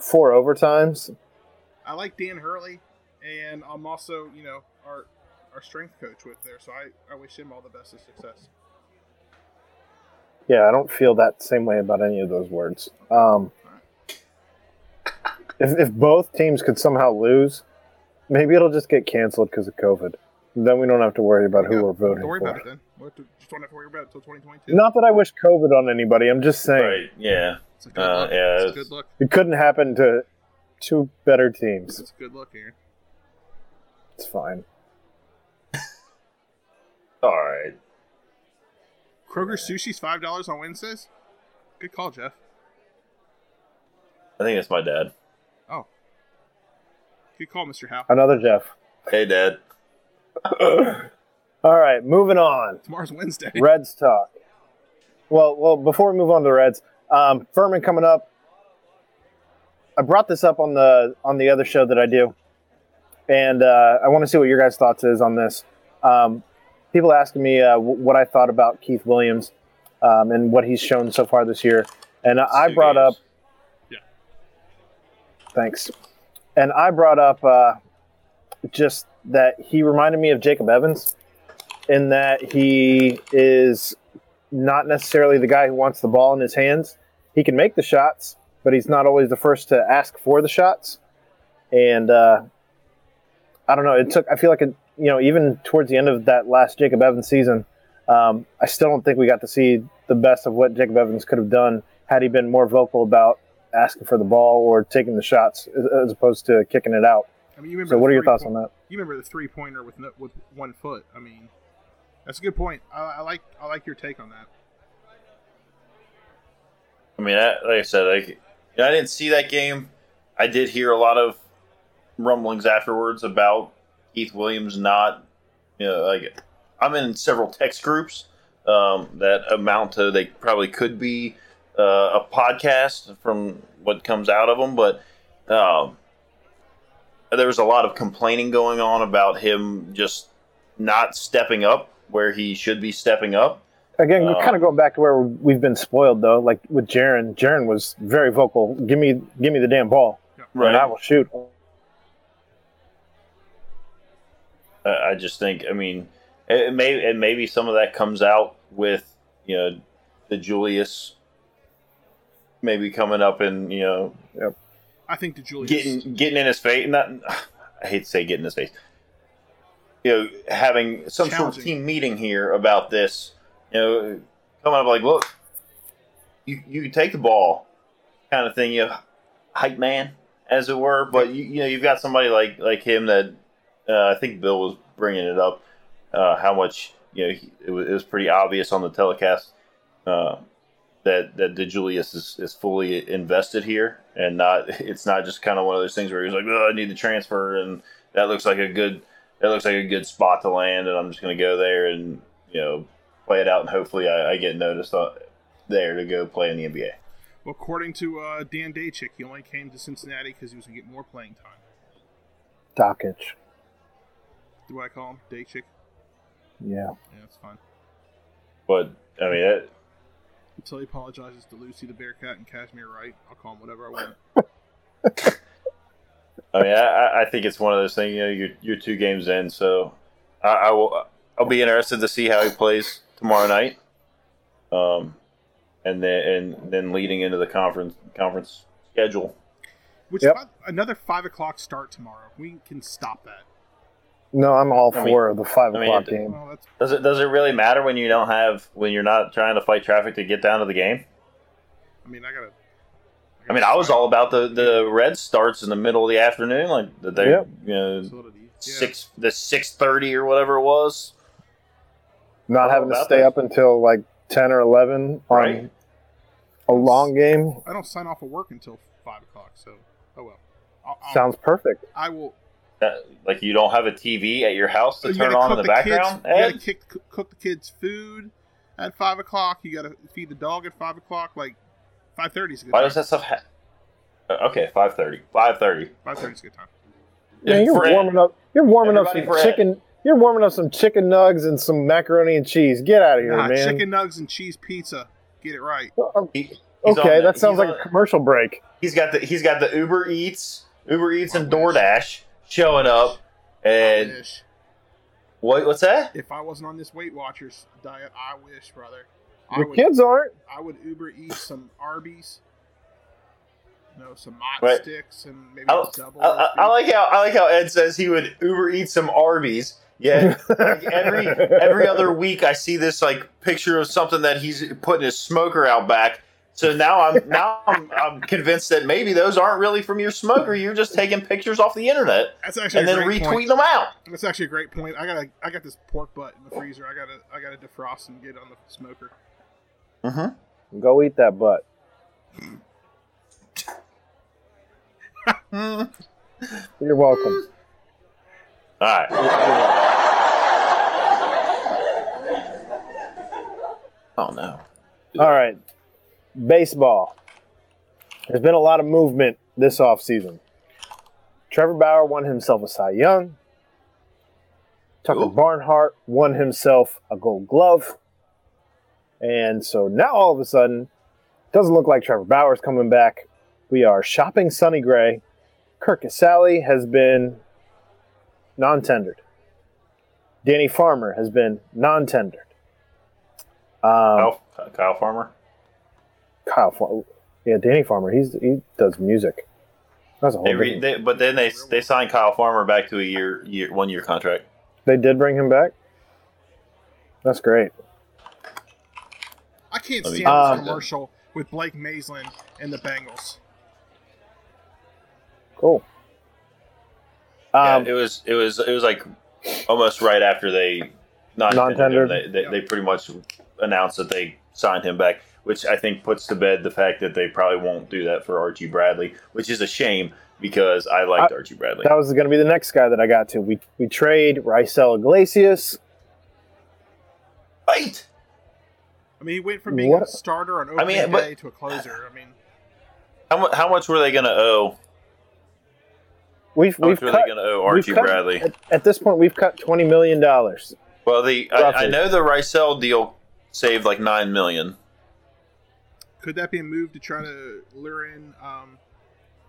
E: four overtimes?
F: I like Dan Hurley, and I'm also, you know, our our strength coach with there, so I, I wish him all the best of success.
E: Yeah, I don't feel that same way about any of those words. Um, if, if both teams could somehow lose, maybe it'll just get canceled because of COVID. Then we don't have to worry about who
F: Yeah,
E: we're voting
F: Don't worry
E: for.
F: about it then. We'll have to, just don't have to worry about it until 2022.
E: Not that I wish COVID on anybody. I'm just saying
C: Right. Yeah.
F: It's a good
C: Uh,
F: look.
C: yeah,
F: it's a
C: it's-
F: good look.
E: it couldn't happen to two better teams.
F: It's a good luck, Aaron.
E: It's fine.
C: All right.
F: Kroger sushi's five dollars on Wednesdays. Good call, Jeff.
C: I think it's my dad.
F: Oh, good call, Mister Howe.
E: Another Jeff.
C: Hey, Dad.
E: All right, moving on.
F: Tomorrow's Wednesday.
E: Reds talk. Well, well, before we move on to the Reds, um, Furman coming up. I brought this up on the on the other show that I do, and uh, I want to see what your guys' thoughts is on this. Um, people asking me uh, w- what I thought about Keith Williams um, and what he's shown so far this year, and I brought up.
F: Yeah.
E: Thanks. And I brought up uh, just that he reminded me of Jacob Evans in that he is not necessarily the guy who wants the ball in his hands. He can make the shots, but he's not always the first to ask for the shots. And uh, I don't know. It took. I feel like it. You know, even towards the end of that last Jacob Evans season, um, I still don't think we got to see the best of what Jacob Evans could have done had he been more vocal about asking for the ball or taking the shots as- as opposed to kicking it out.
F: I mean, you remember
E: So,
F: the
E: what are your
F: three
E: thoughts
F: point-
E: on that?
F: You remember the three pointer with no, with one foot? I mean, that's a good point. I, I like I like your take on that.
C: I mean, I, like I said, like I didn't see that game. I did hear a lot of rumblings afterwards about Keith Williams not, you know, like I'm in several text groups um, that amount to they probably could be uh, a podcast from what comes out of them, but um, there was a lot of complaining going on about him just not stepping up where he should be stepping up.
E: Again,
C: Uh,
E: kind of going back to where we've been spoiled though. Like with Jarron, Jarron was very vocal. Give me, give me the damn ball, and I will shoot.
C: I just think, I mean, it may and maybe some of that comes out with you know DeJulius maybe coming up and you know
F: I think DeJulius.
C: getting getting in his face. Not I hate to say getting in his face. You know, having some sort of team meeting here about this. You know, coming up like, look, you you can take the ball, kind of thing. You know, hype man, as it were. But you you know, you've got somebody like like him that uh, I think Bill was bringing it up. Uh, how much you know he, it, was, it was pretty obvious on the telecast uh, that that DeJulius is, is fully invested here and not it's not just kind of one of those things where he's like oh I need to transfer and that looks like a good that looks like a good spot to land and I'm just going to go there and you know play it out and hopefully I, I get noticed uh, there to go play in the NBA.
F: Well, according to uh, Dan Dakich, he only came to Cincinnati because he was going to get more playing time.
E: Dockage.
F: Do I call him Daychick?
E: Yeah.
F: Yeah, that's fine.
C: But I mean, it,
F: Until he apologizes to Lucy the Bearcat and Cashmere Wright, I'll call him whatever I want.
C: I mean, I, I think it's one of those things. You know, you're, you're two games in, so I, I will. I'll be interested to see how he plays tomorrow night. Um, and then and then leading into the conference conference schedule.
F: Which
E: Yep.
F: fi- another five o'clock start tomorrow. We can stop that.
E: No, I'm all
C: I mean-
E: for the five
C: I mean,
E: o'clock
C: it-
E: game.
C: Does it does it really matter when you don't have when you're not trying to fight traffic to get down to the game?
F: I mean, I gotta.
C: I mean, I was all about the the red starts in the middle of the afternoon, like the they
E: Yep.
C: you know
F: Facilities. Yeah.
C: six the six thirty or whatever it was.
E: Not having to stay
C: that.
E: up until like ten or eleven on
C: Right.
E: a long game.
F: I don't sign off of work until five o'clock, so oh well. I'll, I'll,
E: Sounds perfect.
F: I will.
C: That, like you don't have a TV at your house to
F: you
C: turn on in
F: cook
C: the background.
F: Kids, you gotta kick, cook, cook the kids food at five o'clock. You gotta feed the dog at five o'clock. Like five thirty is a good
C: Why
F: time.
C: does that stuff? Ha- Uh, okay, five thirty. Five thirty.
F: Five thirty is a good time.
E: Yeah, you're
C: For-
E: warming up. You're warming up some
C: for Ed.
E: chicken. You're warming up some chicken nugs and some macaroni and cheese. Get out of here,
F: Nah,
E: man.
F: chicken nugs and cheese pizza. Get it right.
E: Uh,
C: He-
E: Okay,
C: on the-
E: that sounds like
C: on-
E: a commercial break.
C: He's got the he's got the Uber Eats, Uber Eats and DoorDash showing up, and
F: wish.
C: what what's that?
F: If I wasn't on this Weight Watchers diet, I wish, brother. I
E: Your
F: would,
E: kids aren't.
F: I would Uber eat some Arby's, you know, some mott
C: Right.
F: sticks, and maybe
C: I,
F: a double.
C: I, I, I like how I like how Ed says he would Uber eat some Arby's. Yeah, like every every other week I see this like picture of something that he's putting his smoker out back. So now I'm now I'm, I'm convinced that maybe those aren't really from your smoker. You're just taking pictures off the internet
F: That's actually
C: and
F: a
C: then
F: great
C: retweeting
F: point.
C: them out.
F: That's actually a great point. I got to I got this pork butt in the freezer. I gotta I gotta defrost and get it on the smoker.
C: Mm-hmm.
E: Go eat that butt. You're welcome.
C: All right. Oh no.
E: All right. Baseball. There's been a lot of movement this offseason. Trevor Bauer won himself a Cy Young. Tucker
C: Ooh.
E: Barnhart won himself a gold glove. And so now all of a sudden, doesn't look like Trevor Bauer's coming back. We are shopping Sonny Gray. Curt Casali has been non tendered. Danny Farmer has been non tendered. Um,
C: Kyle, Kyle Farmer.
E: Kyle Farmer. Yeah, Danny Farmer. He's he does music. That's a whole
C: They, re, they but then they they signed Kyle Farmer back to a year year one year contract.
E: they did bring him back. That's great.
F: I can't
C: Let me
F: stand
E: Uh,
F: this commercial with Blake Maislin and the Bengals.
E: Cool.
C: Yeah,
E: Um,
C: it was it was it was like almost right after they non
E: Non-tendered.
C: They, they, they pretty much announced that they signed him back, which I think puts to bed the fact that they probably won't do that for Archie Bradley, which is a shame because I liked
E: I-
C: Archie Bradley.
E: that was going to be the next guy that I got to. We we trade Raisel Iglesias.
C: Right.
F: I mean, he went from being
E: What-
F: a starter on
C: I
F: opening
C: mean, but-
F: day to a closer. I mean,
C: How, mu- how much were they going to owe?
E: We've
C: How
E: we've
C: much were
E: cut,
C: they going to owe Archie
E: cut-
C: Bradley?
E: At, at this point, we've cut twenty million dollars.
C: Well, the I, I know the Rysel deal saved like nine million.
F: Could that be a move to try to lure in um,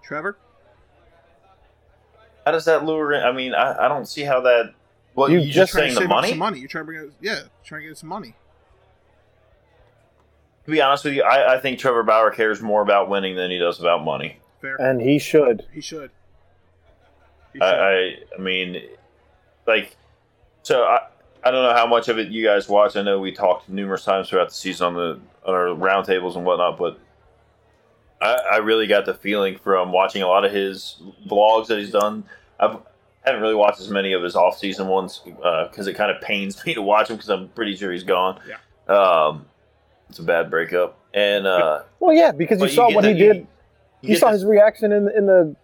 F: Trevor?
C: How does that lure in? I mean, I, I don't see how that. Well,
E: You
C: you,
E: just
C: just
F: Trying to
C: saying the
F: save
C: money?
F: some money. You're trying to bring, it, yeah, trying to get some money.
C: To be honest with you, I, I think Trevor Bauer cares more about winning than he does about money.
F: Fair.
E: And he should.
F: he should. He
C: I,
F: should.
C: I, I mean, like, so I, I don't know how much of it you guys watch. I know we talked numerous times throughout the season on the on our roundtables and whatnot, but I, I really got the feeling from watching a lot of his vlogs that he's done. I've, I haven't really watched as many of his off-season ones because it kind of pains me to watch him because I'm pretty sure he's gone.
F: Yeah.
C: Um, it's a bad breakup, and uh,
E: Well, yeah, because you saw
C: get
E: what
C: the-
E: he did.
C: You,
E: You,
C: get
E: saw
C: this-
E: his reaction in in the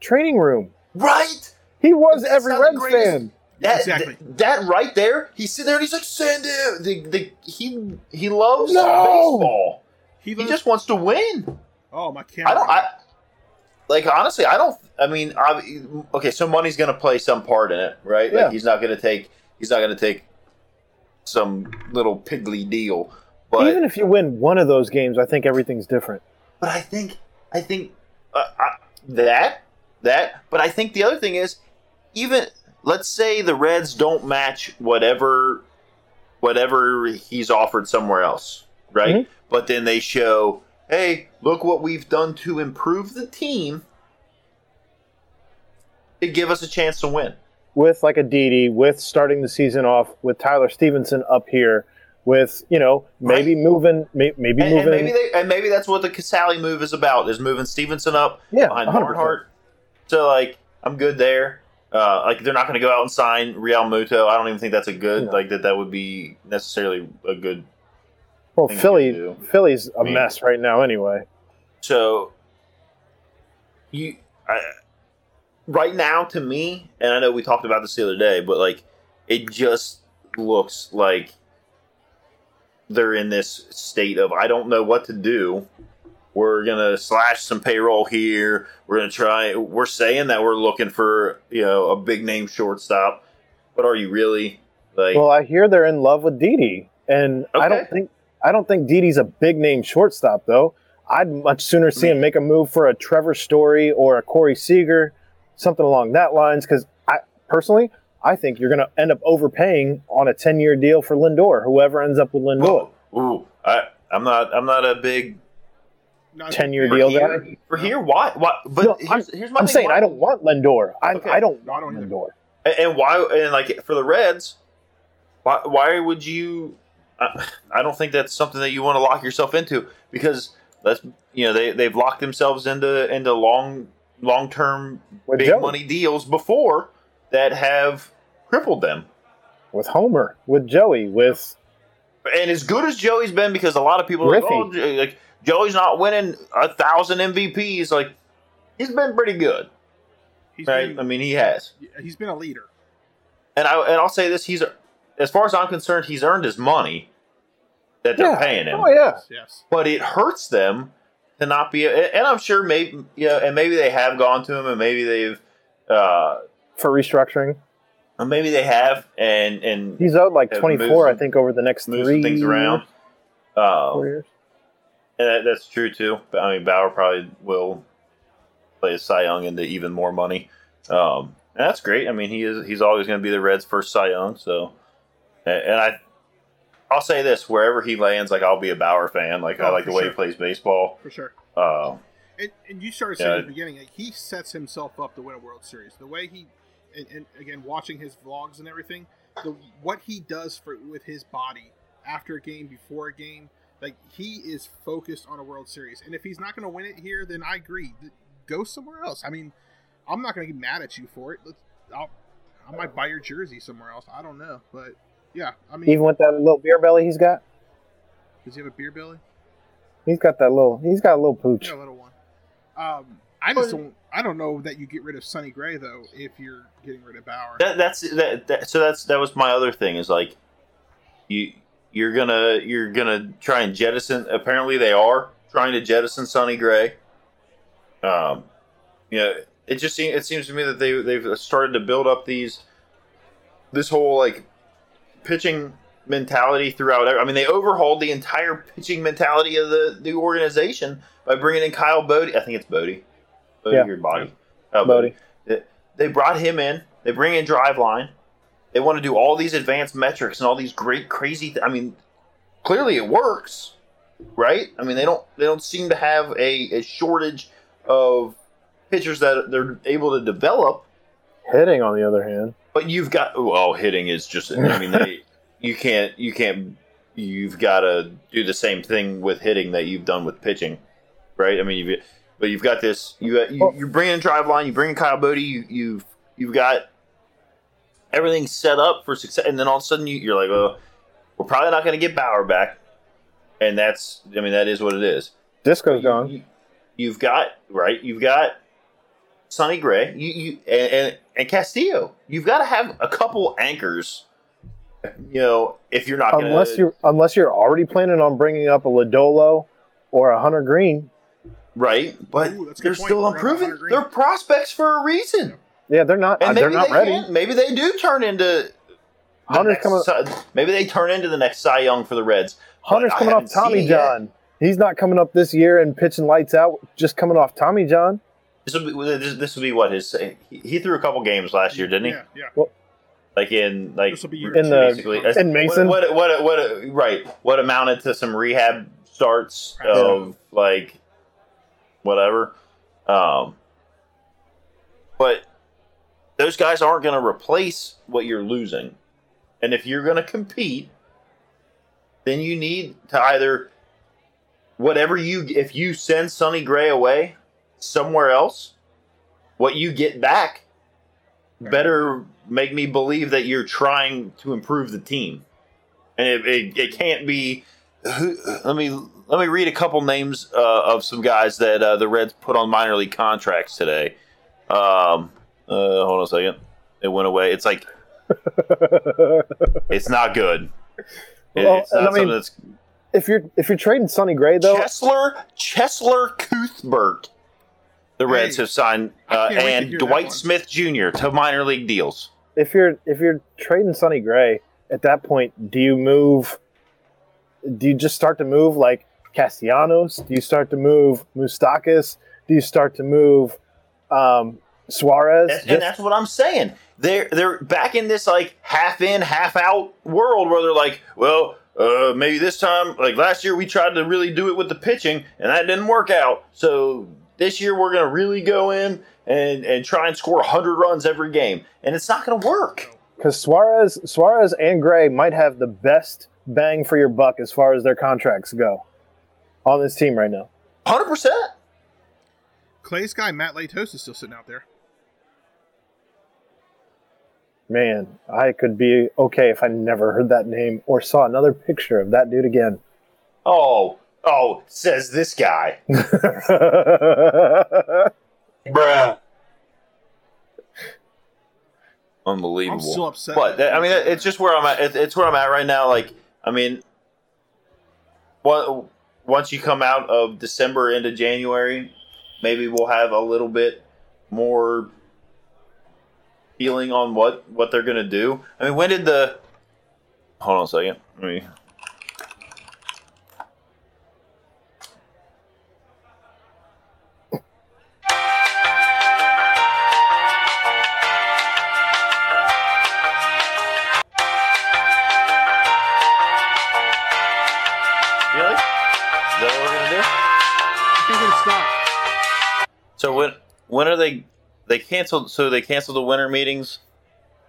E: training room.
C: right.
E: He was
C: That's
E: every
C: not the
E: Reds
C: greatest-
E: fan.
C: That,
F: Exactly.
C: th- that right there, he's sitting there and he's like, "Send it." The, the, he he loves
E: No!
C: baseball.
F: he,
C: He just wants to win.
F: oh my camera.
C: I don't. I like honestly. I don't. I mean, I, okay. So money's going to play some part in it, right?
E: Yeah.
C: Like he's not going to take. He's not going to take some little piggly deal. But
E: Even if you win one of those games, I think everything's different.
C: But I think I think uh, I, that that. But I think the other thing is, even let's say the Reds don't match whatever whatever he's offered somewhere else, right?
E: Mhm.
C: But then they show, hey, look what we've done to improve the team to give us a chance to win.
E: with like a Didi, with starting the season off with Tyler Stephenson up here, with you know maybe moving, may, maybe
C: And, and
E: moving.
C: maybe they, and maybe that's what the Casali move is about: is moving Stevenson up
E: Yeah,
C: behind
E: 100%.
C: Barnhart. So like, I'm good there. Uh, like they're not going to go out and sign Realmuto. I don't even think that's a good
E: No.
C: like that. That would be necessarily a good.
E: well,
C: thing
E: Philly. Philly's a
C: I mean-
E: mess right now anyway.
C: So you, I, right now to me, and I know we talked about this the other day, but like it just looks like they're in this state of I don't know what to do. We're gonna slash some payroll here. We're gonna try. We're saying that we're looking for you know a big name shortstop, but are you really like?
E: Well, I hear they're in love with Didi, and I don't think I don't think Didi's a big name shortstop though. I'd much sooner see him make a move for a Trevor Story or a Corey Seager, something along that lines. Because I personally, I think you're going to end up overpaying on a 10 year deal for Lindor. Whoever ends up with Lindor,
C: Whoa. Ooh, I, I'm not. I'm not a big
E: 10 year deal
C: here,
E: guy.
C: for here. Why? Why? But
E: No,
C: here's, here's my
E: I'm
C: thing.
E: saying
C: Why-
E: I don't want Lindor. I,
C: Okay.
E: I don't
F: No, I
E: want
F: don't either.
E: Lindor.
C: And- And why? And like for the Reds, why? Why would you? I, I don't think that's something that you want to lock yourself into because that's you know they they've locked themselves into into long long term big
E: Joey.
C: money deals before that have crippled them.
E: With Homer, with Joey, with
C: And as good as Joey's been, because a lot of people are like, oh, like Joey's not winning a thousand MVPs. Like he's been pretty good,
F: He's
C: right?
F: been,
C: I mean, he has.
F: he's been a leader.
C: and I and I'll say this: he's as far as I'm concerned, he's earned his money that they're
E: yeah.
C: paying him.
E: Oh yeah,
F: Yes.
C: But it hurts them to not be. And I'm sure maybe you know, and maybe they have gone to him, and maybe they've, uh,
E: for restructuring.
C: and maybe they have, and and
E: He's out like 24, I think, over the next three
C: things around.
E: years,
C: Uh,
E: four years.
C: And that, that's true too. But, I mean, Bauer probably will play a Cy Young into even more money. Um, and that's great. I mean, he is he's always going to be the Reds' first Cy Young. So, and, and I, I'll say this: wherever he lands, like I'll be a Bauer fan. Like I
F: Oh,
C: like the way
F: sure.
C: he plays baseball.
F: For sure.
C: Uh,
F: And, and you started saying
C: Yeah.
F: at the beginning, like, he sets himself up to win a World Series. The way he, and, and again, watching his vlogs and everything, the what he does for with his body after a game, before a game, like he is focused on a World Series. And if he's not going to win it here, then I agree. Go somewhere else. I mean, I'm not going to get mad at you for it. Let's, I'll, I might buy your jersey somewhere else. I don't know, but yeah, I mean,
E: Even with that little beer belly he's got,
F: does he have a beer belly?
E: he's got that little. He's got a little pooch.
F: Yeah, a little one. Um, I just don't. I don't know that you get rid of Sonny Gray though if you're getting rid of Bauer.
C: that, that's that, that. So that's that was my other thing is like, you you're gonna you're gonna try and jettison. Apparently, they are trying to jettison Sonny Gray. Um, you know, it just seems it seems to me that they they've started to build up these this whole like pitching mentality throughout. I mean, they overhauled the entire pitching mentality of the the organization by bringing in Kyle Bodie. I think it's Bodie. Bodie
E: Yeah.
C: or Body. Kyle
E: Bodie.
C: They- They brought him in. They bring in Driveline. They want to do all these advanced metrics and all these great crazy. Th- I mean, clearly it works, right? I mean, they don't they don't seem to have a, a shortage of pitchers that they're able to develop.
E: Hitting, on the other hand,
C: But you've got well, hitting is just. I mean, they you can't you can't you've got to do the same thing with hitting that you've done with pitching, right? I mean, you've but you've got this. You you you bring in Driveline. You bring in Kyle Bodie. You you've you've got everything set up for success, and then all of a sudden you, you're like, well, we're probably not going to get Bauer back, and that's I mean that is what it is.
E: Disco's gone.
C: You, you've got right. You've got Sonny Gray. You, you and, and and Castillo. You've got to have a couple anchors. You know, if you're not going
E: Unless you're unless you're already planning on bringing up a Lodolo or a Hunter Greene,
C: right, but
F: Ooh,
C: they're still
F: Forgot about
C: improving.
F: Hunter
C: They're prospects for a reason,
E: yeah, they're not.
C: and
E: they're not
C: they
E: ready.
C: can. Maybe they do turn into.
E: Hunter's
C: next
E: coming.
C: Cy- maybe they turn into the next Cy Young for the Reds.
E: Hunter's
C: I
E: coming off Tommy
C: it yet.
E: John. He's not coming up this year and pitching lights out. Just coming off Tommy John.
C: This would be this, this would be what his he, he threw a couple games last year, didn't he?
F: Yeah, yeah.
C: Like in like
F: This will be year
E: In the-
C: basically
E: in Mason?
C: What what, what what right? What amounted to some rehab starts
F: Yeah.
C: of like whatever. Um, but those guys aren't going to replace what you're losing, and if you're going to compete, then you need to either whatever you if you send Sonny Gray away somewhere else, what you get back better make me believe that you're trying to improve the team, and it, it, it can't be. Let me let me read a couple names uh, of some guys that uh, the Reds put on minor league contracts today. Um, uh, hold on a second, it went away. It's like it's not good. It-
E: Well,
C: it's not
E: I mean-
C: something that's
E: If you're if you're trading Sonny Gray though,
C: Cheslor Cheslor Cuthbert. The Reds
F: Hey,
C: have signed uh,
F: can't wait to
C: and Dwight. Smith Jr. to minor league deals.
E: if you're if you're trading Sonny Gray at that point, do you move? Do you just start to move like Castellanos? Do you start to move Moustakas? Do you start to move um, Suarez?
C: That's,
E: Just-
C: and that's what I'm saying. They're they're back in this like half in, half out world where they're like, well, uh, maybe this time, like last year, we tried to really do it with the pitching, and that didn't work out. So this year, we're gonna really go in and and try and score 100 runs every game, and it's not gonna work.
E: because Suarez, Suarez and Gray might have the best bang for your buck as far as their contracts go on this team right now.
C: 100. percent
F: Clay's guy Matt Latos is still sitting out there.
E: Man, I could be okay if I never heard that name or saw another picture of that dude again.
C: Oh, oh, says this guy.
H: Bruh.
C: Unbelievable.
F: I'm still upset.
C: But that, I mean, it's just where I'm at. It, it's where I'm at right now. Like, I mean, what once you come out of December into January, maybe we'll have a little bit more feeling on what what they're gonna do. I mean, when did the? Hold on a second. Let me. Canceled. So they canceled the winter meetings,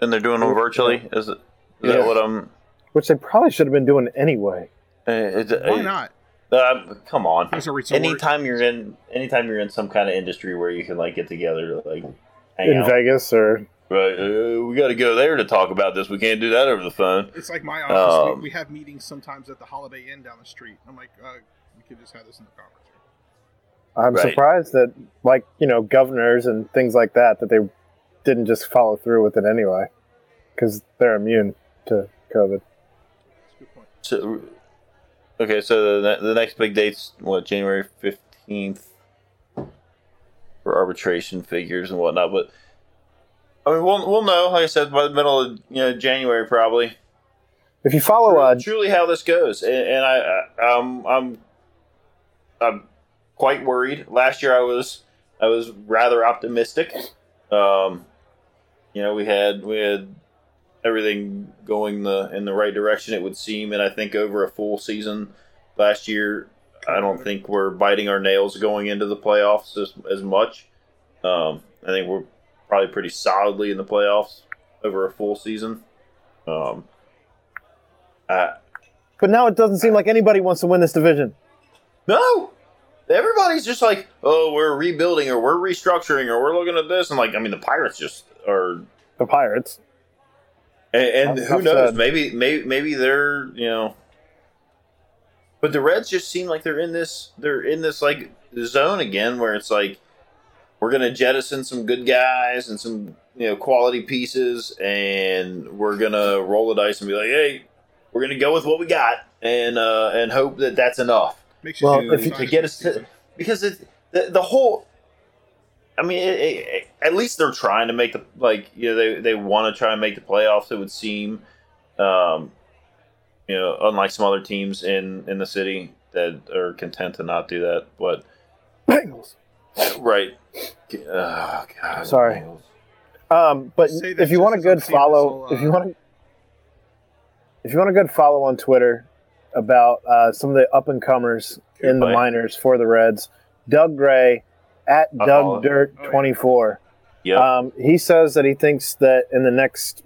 C: and they're doing them virtually. Is it? Is
E: Yeah.
C: that what I'm?
E: Which they probably should have been doing anyway.
C: Uh, is it-
F: Why not?
C: Uh, come on.
F: There's a resort.
C: Anytime you're in, anytime you're in some kind of industry where you can like get together to like hang
E: in
C: out.
E: Vegas or
C: Right. Uh, we got to go there to talk about this. We can't do that over the phone.
F: It's like my office.
C: Um,
F: we, we have meetings sometimes at the Holiday Inn down the street. I'm like, uh, we could just have this in the conference room.
E: I'm
C: Right.
E: surprised that like you know governors and things like that that they didn't just follow through with it anyway because they're immune to COVID.
F: That's a good point.
C: So, okay, so the, the next big date's what January fifteenth for arbitration figures and whatnot. But I mean, we'll we'll know, like I said, by the middle of you know January probably.
E: If you follow uh,
C: truly how this goes, and, and I, I um, I'm I'm quite worried. Last year I was I was rather optimistic. Um, you know, we had we had everything going the in the right direction. It would seem, and I think over a full season last year, I don't think we're biting our nails going into the playoffs as, as much. Um, I think we're probably pretty solidly in the playoffs over a full season. Um, I,
E: but now it doesn't seem like anybody wants to win this division.
C: No. Everybody's just like, oh, we're rebuilding or we're restructuring or we're looking at this. And, like, I mean, the Pirates just are.
E: The Pirates.
C: And, and who knows?
E: said.
C: Maybe, maybe, maybe they're, you know. But the Reds just seem like they're in this, they're in this, like, zone again where it's like, we're going to jettison some good guys and some, you know, quality pieces and we're going to roll the dice and be like, hey, we're going to go with what we got and, uh, and hope that that's enough.
F: Makes you
E: Well,
F: think
E: if you-
C: to get us to because it the, the whole i mean it, it, it- at least they're trying to make the like you know they, they want to try and make the playoffs it would seem um you know, unlike some other teams in in the city that are content to not do that. But
E: Bengals.
C: right, oh, God.
E: Sorry. Um, but if you want a good follow,
F: this
E: if you want to, if you want a good follow on Twitter about uh, some of the up and comers in the
C: Right.
E: minors for the Reds, Doug Gray at
C: I follow.
E: Doug Dirt
F: Oh, yeah.
E: twenty four.
C: Yep.
E: Um, he says that he thinks that in the next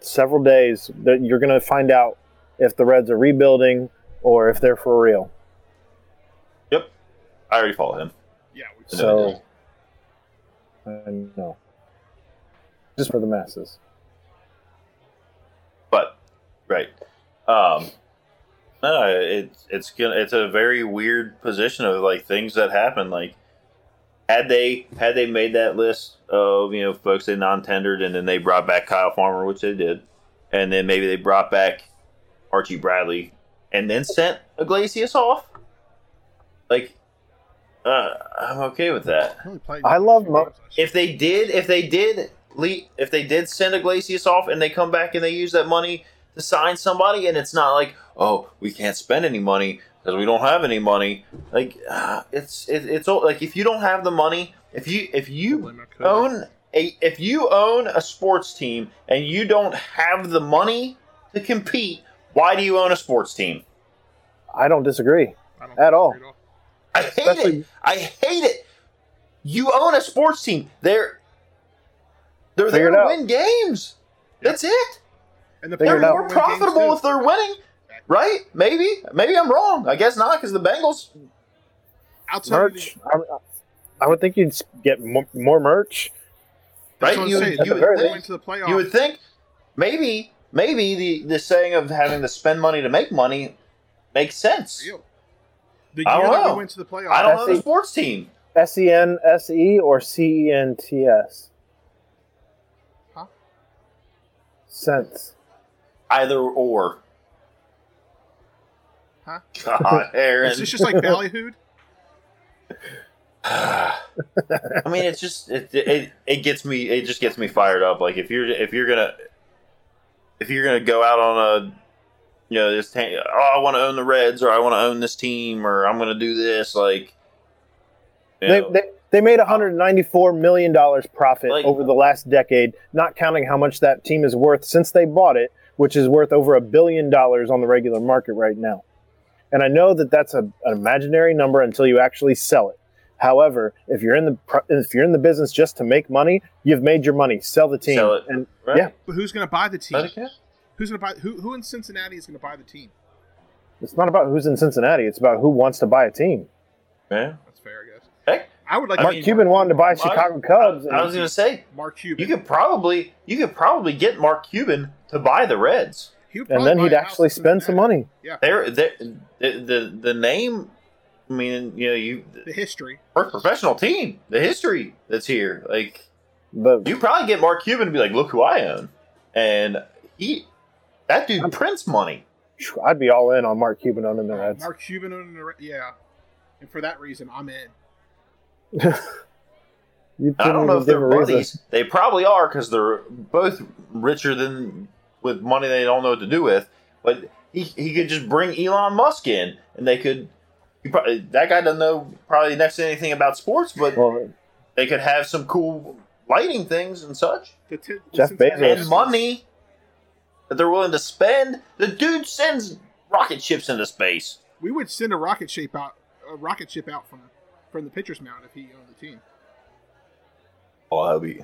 E: several days that you're going to find out if the Reds are rebuilding or if they're for real.
C: yep. I already follow him.
F: Yeah,
E: So, I know. Just for the masses.
C: But right, um, no, it's it's gonna it's a very weird position of like things that happen. Like had they had they made that list of you know folks they non-tendered and then they brought back Kyle Farmer, which they did, and then maybe they brought back Archie Bradley and then sent Iglesias off. Like, uh, I'm okay with that.
F: he only played
E: I love Mo-
F: games last year.
C: if they did if they did le- if they did send Iglesias off and they come back and they use that money to sign somebody and it's not like oh we can't spend any money because we don't have any money like uh, it's it, it's all like if you don't have the money if you if you
F: Blame our coach.
C: own a if you own a sports team and you don't have the money to compete why do you own a sports team
E: I don't disagree.
F: I don't
E: at all.
F: at all.
C: I hate
E: Especially-
C: it. I hate it. You own a sports team. They're they're
E: Figure
C: there
E: it
C: to win games. That's it.
F: And the
E: Figure
C: They're more profitable if they're winning, right? Maybe. Maybe I'm wrong. I guess not because the Bengals.
F: outside of the-
E: Merch. I, I would think you'd get more, more merch.
F: That's
C: Right? You-
F: saying.
C: you
F: You,
C: would think-
F: to the.
C: You would think maybe maybe the the saying of having to spend money to make money makes sense.
F: Real. The
C: I don't
F: that
C: know.
F: we went to the playoffs,
C: I don't
E: That's
C: know the
E: the-
C: sports team.
E: S E N S E or C E N T S?
F: Huh?
E: Cents.
C: Either or.
F: Huh?
C: God, Aaron.
F: Is this just like ballyhooed?
C: I mean, it's just it, it it gets me it just gets me fired up. Like if you're if you're gonna if you're gonna go out on a you know this ta- oh I want to own the Reds or I want to own this team or I'm gonna do this like
E: They,
C: know,
E: they, they made $194 million profit
C: Like-
E: over the last decade, not counting how much that team is worth since they bought it, which is worth over a billion dollars on the regular market right now. And I know that that's a, an imaginary number until you actually sell it. However, if you're in the if you're in the business just to make money, you've made your money. Sell the team.
C: Sell it.
E: And
C: right?
E: yeah.
F: But who's going to buy the team?
C: Let.
F: Who's going to buy? Who, who in Cincinnati is going to buy the team?
E: it's not about who's in Cincinnati. It's about who wants to buy a team.
C: Yeah.
F: That's fair, I guess.
C: Heck,
F: I would like
C: I
E: Mark
C: mean-
E: Cuban wanted to buy
C: I-
E: Chicago Cubs.
C: I was gonna say
F: Mark Cuban.
C: you could probably you could probably get Mark Cuban to buy the Reds.
E: And then he'd actually spend some money.
F: Yeah,
C: They're, they the, the the name. I mean, you know, you
F: the history.
C: first professional team, the history that's here. Like
E: But
C: you probably get Mark Cuban to be like, "Look who I own," and he, that dude prints money.
E: I'd be all in on Mark Cuban owning the Reds.
F: Mark Cuban owning the Re- yeah, and for that reason, I'm in.
E: You
C: I don't know if they're
E: give a reason.
C: buddies. They probably are because they're both richer than with money they don't know what to do with. But he, he could just bring Elon Musk in, and they could. He probably, that guy doesn't know probably next to anything about sports, but
E: Well,
C: they could have some cool lighting things and such.
F: The t- the
E: Jeff Bezos.
C: and money that they're willing to spend. The dude sends rocket ships into space.
F: We would send a rocket ship out, a rocket ship out from from the pitcher's mound if he owned the team.
C: Oh, that'd be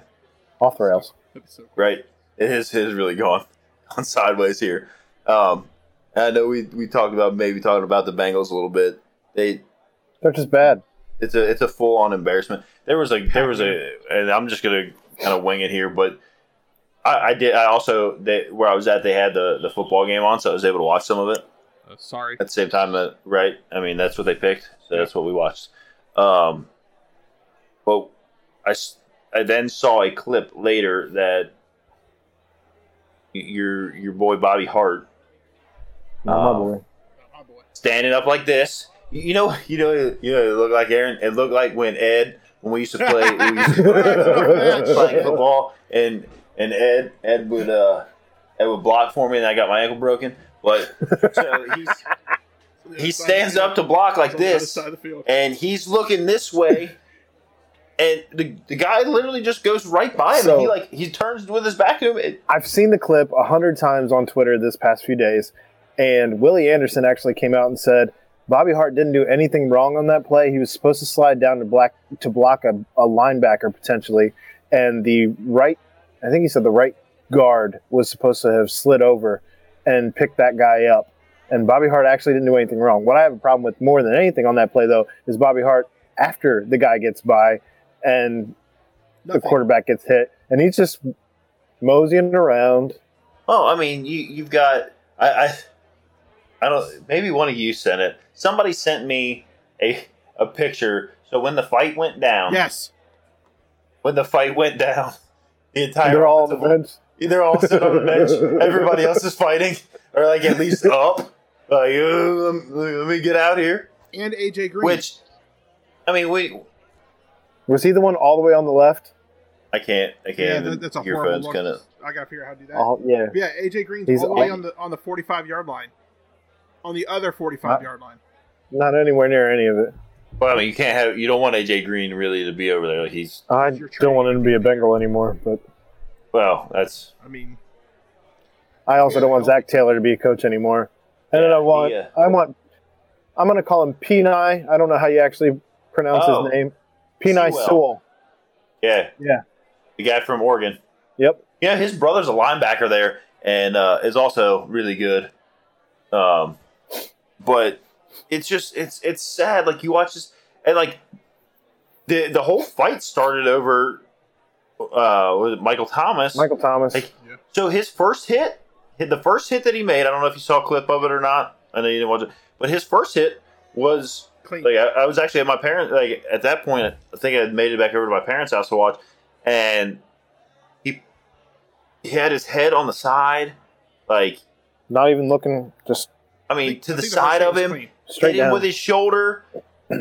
E: off the rails.
F: That'd be so cool.
C: right. It is, it is really gone on sideways here. Um, I know we, we talked about maybe talking about the Bengals a little bit. They
E: They're just bad.
C: it's a it's a full on embarrassment. There was a there was a and I'm just gonna kind of wing it here, but I, I did I also they, where I was at they had the the football game on, so I was able to watch some of it.
F: Uh, sorry.
C: at the same time that right i mean that's what they picked so that's what we watched um but I, I then saw a clip later that your your boy bobby hart
E: Not my
C: Um,
E: boy.
C: Standing up like this you know you know you know it looked like aaron it looked like when ed when we used to play we used to play football and and ed ed would uh that would block for me, and I got my ankle broken. But so he's, he stands up to block like
F: On the
C: this,
F: side of the field.
C: and he's looking this way, and the, the guy literally just goes right by him.
E: So-
C: and he like he turns with his back to him. It,
E: I've seen the clip a hundred times on Twitter this past few days, and Willie Anderson actually came out and said Bobby Hart didn't do anything wrong on that play. He was supposed to slide down to black to block a, a linebacker potentially, and the right, I think he said the right guard was supposed to have slid over and picked that guy up. And Bobby Hart actually didn't do anything wrong. What I have a problem with more than anything on that play, though, is Bobby Hart after the guy gets by and the quarterback gets hit, and he's just moseying around.
C: oh, I mean, you you've got I, I I don't maybe one of you sent it. Somebody sent me a a picture. So when the fight went down,
F: Yes.
C: when the fight went down, the entire
E: They're all on the bench.
C: They're all sitting on the bench. Everybody else is fighting, or like at least up. Like, uh, let me- get out here.
F: And AJ Green.
C: Which, I mean, we.
E: Was he the one all the way on the left?
C: I can't. I can't.
F: yeah,
C: even,
F: that, that's a
C: your
F: horrible
C: phone's
F: look.
C: Gonna,
F: I gotta figure out how to do that.
E: Oh, yeah.
F: Yeah, AJ Green's
E: He's
F: all the way on the on the 45 yard line. On the other 45
E: Uh,
F: yard line.
E: Not anywhere near any of it.
C: well, I mean, you can't have. You don't want AJ Green really to be over there. Like he's.
E: I don't want him to be a Bengal anymore, but
C: Well, that's.
F: I mean,
E: I also don't want Zac Taylor to be a coach anymore. And then I want,
C: Yeah.
E: I want, I'm going to call him Penei. I don't know how you actually pronounce
C: Oh.
E: his name. Penei
C: Sewell.
E: Sewell.
C: Yeah.
E: Yeah.
C: The guy from Oregon.
E: Yep.
C: Yeah, his brother's a linebacker there, and uh, is also really good. Um, but it's just it's it's sad. Like you watch this, and like the the whole fight started over. Uh, was it Michael Thomas?
E: Michael Thomas.
C: Like, so his first hit, hit the first hit that he made. I don't know if you saw a clip of it or not. I know you didn't watch it, but his first hit was
F: clean.
C: like I, I was actually at my parents like at that point I think I had made it back over to my parents' house to watch, and he he had his head on the side, like
E: Not even looking, just
C: I mean
F: think-
C: to the side
F: first
C: of him,
F: clean.
E: straight
C: hit him
E: down.
C: with his shoulder.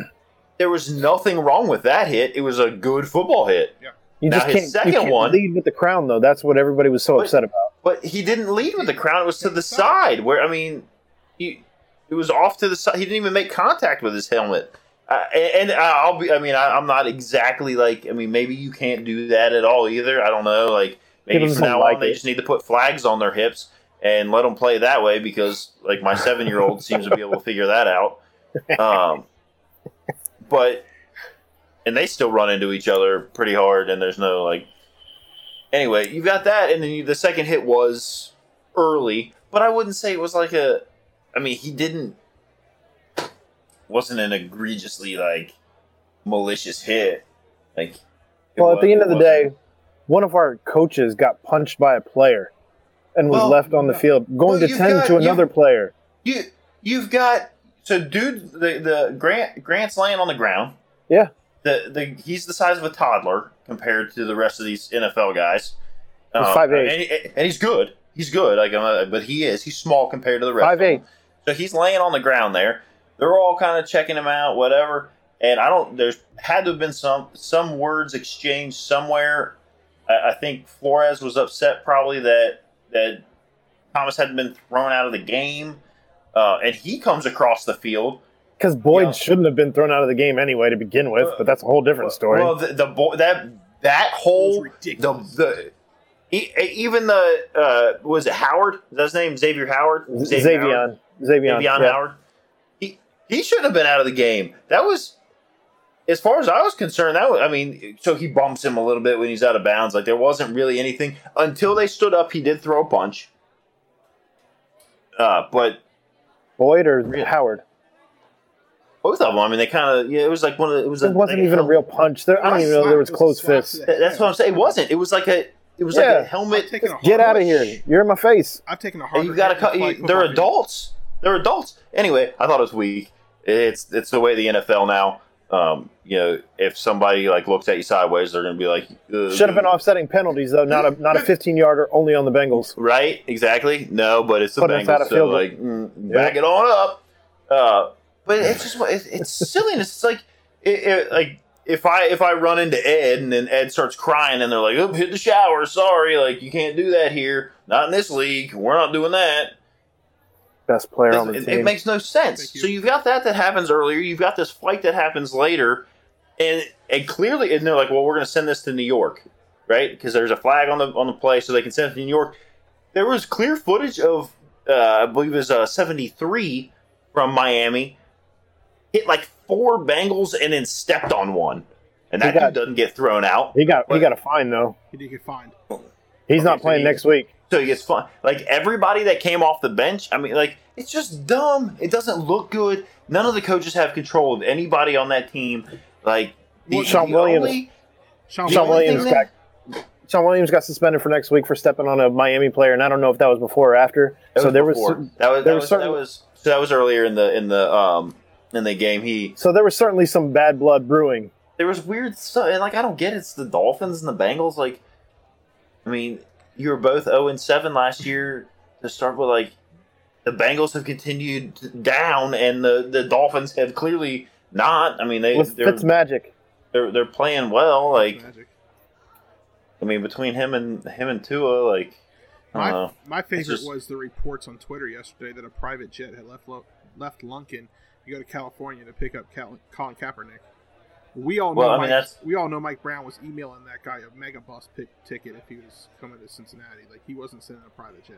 C: There was nothing wrong with that hit. It was a good football hit.
E: you
C: now
E: just
C: his
E: can't, you
C: second
E: can't
C: one-
E: lead with the crown, though. That's what everybody was so
C: But-
E: upset about.
C: But he didn't lead with the crown. It was to the side where I mean, he it was off to the side. He didn't even make contact with his helmet. Uh, and, and I'll be. I mean, I, I'm not exactly like. I mean, maybe you can't do that at all either. I don't know. Like maybe
E: People
C: from now
E: like
C: on they just need to put flags on their hips and let them play that way because like my seven year old seems to be able to figure that out. Um, but and they still run into each other pretty hard, and there's no like. Anyway, you got that, and then you, the second hit was early, but I wouldn't say it was like a. I mean, he didn't. Wasn't an egregiously like malicious hit. Like.
E: Well, at the end of the day, one of our coaches got punched by a player and was
C: Well,
E: left on the field, going
C: well,
E: to tend
C: got-
E: to another player.
C: you you've got so dude the the Grant Grant's laying on the ground.
E: Yeah.
C: The the he's the size of a toddler compared to the rest of these NFL guys.
E: He's
C: Um,
E: 5'8".
C: and, he- and he's good. He's good. Like, but he is. He's small compared to the rest. of
E: 5'8".
C: them. So he's laying on the ground there. They're all kind of checking him out, whatever. And I don't. There's had to have been some some words exchanged somewhere. I, I think Flores was upset probably that that Thomas hadn't been thrown out of the game, uh, and he comes across the field.
E: Because Boyd
C: Yeah.
E: shouldn't have been thrown out of the game anyway to begin with, but that's a whole different story.
C: Well, the, the boy that that whole the
F: ridiculous.
C: the e- even the uh, was it Howard? Is that his name? Xavier Howard. Xavier Howard?
E: Xavion. Xavion.
C: Xavier
E: yeah.
C: Howard. He he shouldn't have been out of the game. That was, as far as I was concerned. That was, I mean, so he bumps him a little bit when he's out of bounds. Like there wasn't really anything until they stood up. He did throw a punch. Uh, but
E: Boyd or
C: Really?
E: Howard?
C: Both of them. I mean, they kind of. Yeah, it was like one of the. It was.
E: It
C: a,
E: wasn't
C: they
E: even a
C: held-
E: real punch. There, I don't even know there was
F: It was
E: closed fists.
F: to the
C: That's what I'm saying. It wasn't. It was like a. It was like a helmet.
F: A
E: Get out of here! You're in my face.
F: I've taken a
C: And
F: hard.
C: you got to cut. You, they're adults. They're adults. Anyway, I thought it was weak. It's it's the way the NFL now. Um, you know, if somebody like looks at you sideways, they're going to be like, uh,
E: Should have been offsetting penalties though, not a not a 15 yarder only on the Bengals.
C: Right? Exactly. No, but it's the
E: Put us out
C: Bengals.
E: of
C: So like, mm, back it on up. Uh, but it's just it, it's silliness. It's like it, it, like if I if I run into Ed and then Ed starts crying and they're like, "Oh, hit the shower. Sorry, like you can't do that here. Not in this league. We're not doing that."
E: Best player on the
C: It,
E: team.
C: it makes no sense.
F: You.
C: So you've got that that happens earlier. You've got this fight that happens later, and and clearly, and they're like, "Well, we're going to send this to New York, right? Because there's a flag on the on the play, so they can send it to New York." There was clear footage of, uh, I believe it was uh, 73 from Miami, hit like four Bengals and then stepped on one, and that
E: He got-
C: dude doesn't get thrown out.
E: he got he got a fine though.
F: He did get fined.
E: He's
C: Okay,
E: not
C: so
E: playing
C: he-
E: next week.
C: So he gets fun. Like everybody that came off the bench, I mean, like it's just dumb. It doesn't look good. None of the coaches have control of anybody on that team. Like the,
E: Sean
C: the
E: Williams-
C: only-
F: Sean,
C: The
E: Sean Williams
C: thing
E: got Sean Williams got suspended for next week for stepping on a Miami player, and I don't know if that was before or after.
C: that
E: so there
C: before.
E: was
C: that was
E: there
C: that
E: was
C: was,
E: certain-
C: that was so that was earlier in the in the um in the game. He
E: so there was certainly some bad blood brewing.
C: there was weird stuff, and like I don't get it. It's the Dolphins and the Bengals. Like, I mean, you were both zero and seven last year to start with. Like, the Bengals have continued down, and the the Dolphins have clearly not. I mean, they
E: With
C: they're,
E: Fitz magic.
C: they're they're playing well. Like,
F: Magic.
C: I mean, between him and him and Tua, like, I don't
F: My,
C: know.
F: my favorite
C: just-
F: was the reports on Twitter yesterday that a private jet had left Lo- left Lunken to go to California to pick up Cal- Colin Kaepernick. We all know
C: Well, I mean,
F: Mike,
C: that's-
F: we all know Mike Brown was emailing that guy a Megabus pick ticket if he was coming to Cincinnati. Like he wasn't sending a private jet.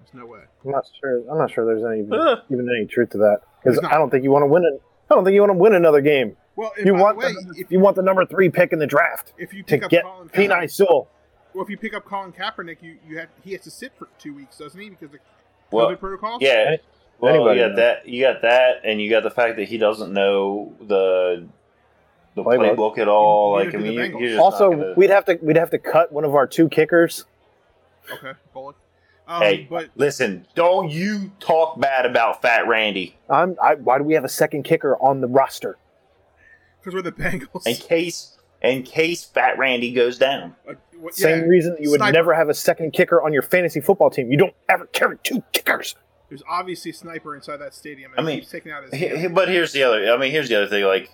F: There's no way.
E: I'm not sure. I'm not sure there's any
C: Uh.
E: even any truth to that because I don't think you want to win it. I don't think you want to win another game.
F: Well, and
E: You want
F: way,
E: the,
F: if
E: you want the number three pick in the draft
F: if you
E: to
F: pick up
E: get
F: Colin
E: Penei
F: Kaepernick,
E: Sewell.
F: well, if you pick up Colin Kaepernick, you, you have he has to sit for two weeks, doesn't he? Because of COVID
C: Well,
F: protocols.
C: yeah.
E: Any-
C: Well,
E: anybody
C: you got
E: knows.
C: that. You got that, and you got the fact that he doesn't know the the
E: Playbook.
C: playbook, at all.
F: Neither
C: Like, I mean, you- you're just
E: Also,
C: gonna-
E: we'd have to we'd have to cut one of our two kickers.
F: Okay, Bullock. Um,
C: Hey,
F: but
C: listen, don't you talk bad about Fat Randy
E: I'm, I, why do we have a second kicker on the roster?
F: because we're the Bengals.
C: in case in case Fat Randy goes down.
F: Uh, what-
E: Same
F: yeah,
E: reason you would
F: sniper.
E: never have a second kicker on your fantasy football team. You don't ever carry two kickers.
F: There's obviously a sniper inside that stadium.
C: I mean,
F: he keeps taking out his.
C: He- but here's the other. I mean, here's the other thing. Like,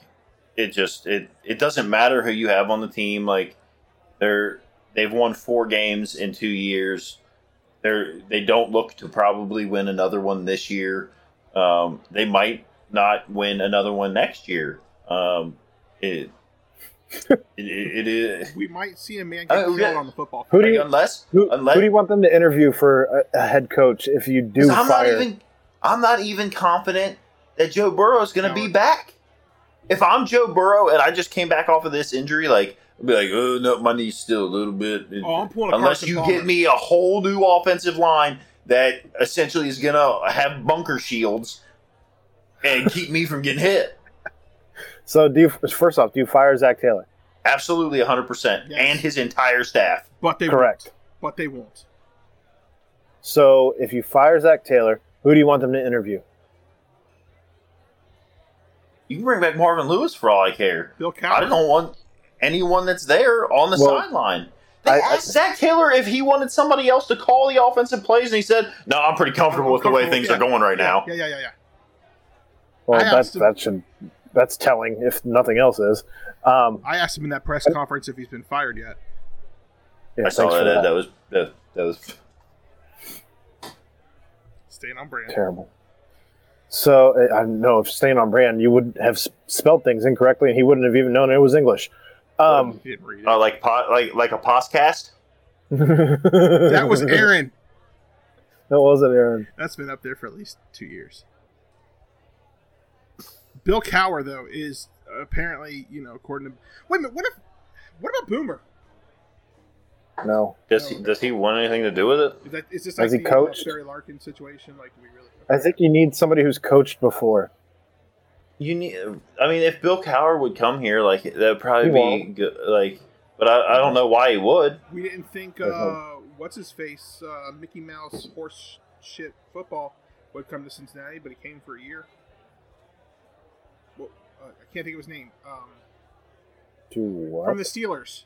C: it just it it doesn't matter who you have on the team. Like, they're they've won four games in two years. They're they don't look to probably win another one this year. Um, they might not win another one next year. Um, it, it, it, it is
F: we might see a man get
C: Uh,
F: killed
C: yeah.
F: on the football
E: Who do you
C: unless
E: who,
C: unless
E: who do you want them to interview for a, a head coach if you do
C: I'm
E: fire?
C: not even I'm not even confident that Joe Burrow is going to be back. If I'm Joe Burrow and I just came back off of this injury, like I'd be like, oh no, my knee's still a little bit.
F: Oh, I'm pulling a
C: Unless
F: Carson
C: you get me a whole new offensive line that essentially is going to have bunker shields and keep me from getting hit.
E: So do you first off, do you fire Zac Taylor?
C: Absolutely 100%. And his entire staff.
F: But they
E: Correct.
F: Won't. But they won't.
E: So if you fire Zac Taylor, who do you want them to interview?
C: You can bring back Marvin Lewis for all I care.
F: Bill
C: I don't want anyone that's there on the
E: Well,
C: sideline. They
E: I- I-
C: asked Zac Taylor if he wanted somebody else to call the offensive plays, and he said, "No, I'm pretty comfortable with the way things are going right now."
F: Yeah, yeah, yeah, yeah.
E: Well,
F: I
E: that's
F: asked
E: that should that's telling if nothing else is. Um,
F: I asked him in that press conference if he's been fired yet.
E: yeah,
C: I saw
E: thanks
C: that.
E: for
C: That,
E: that.
C: that was that, that was
F: Staying on brand.
E: terrible. So uh, I know if staying on brand, you would have spelled things incorrectly, and he wouldn't have even known it was English. Um,
F: He didn't read it.
C: uh, like po- like like a podcast.
F: that
E: that
F: was Aaron.
E: That wasn't Aaron.
F: That's been up there for at least two years. Bill Cowher though is apparently, you know, according to wait a minute, what if what about Boomer?
E: No,
C: Does he, does he want anything to do with it?
F: Is that is this
E: Has
F: like
E: he
F: the
E: coached?
F: Barry Larkin situation? Like, we really?
E: I think you need somebody who's coached before.
C: You need. I mean, if Bill Cowher would come here, like that would probably
E: He
C: be good. Like, but I, I don't know why he would.
F: We didn't think uh, what's his face uh, Mickey Mouse horse shit football would come to Cincinnati, but he came for a year. Well, uh, I can't think of his name. Um,
E: To what?
F: from the Steelers,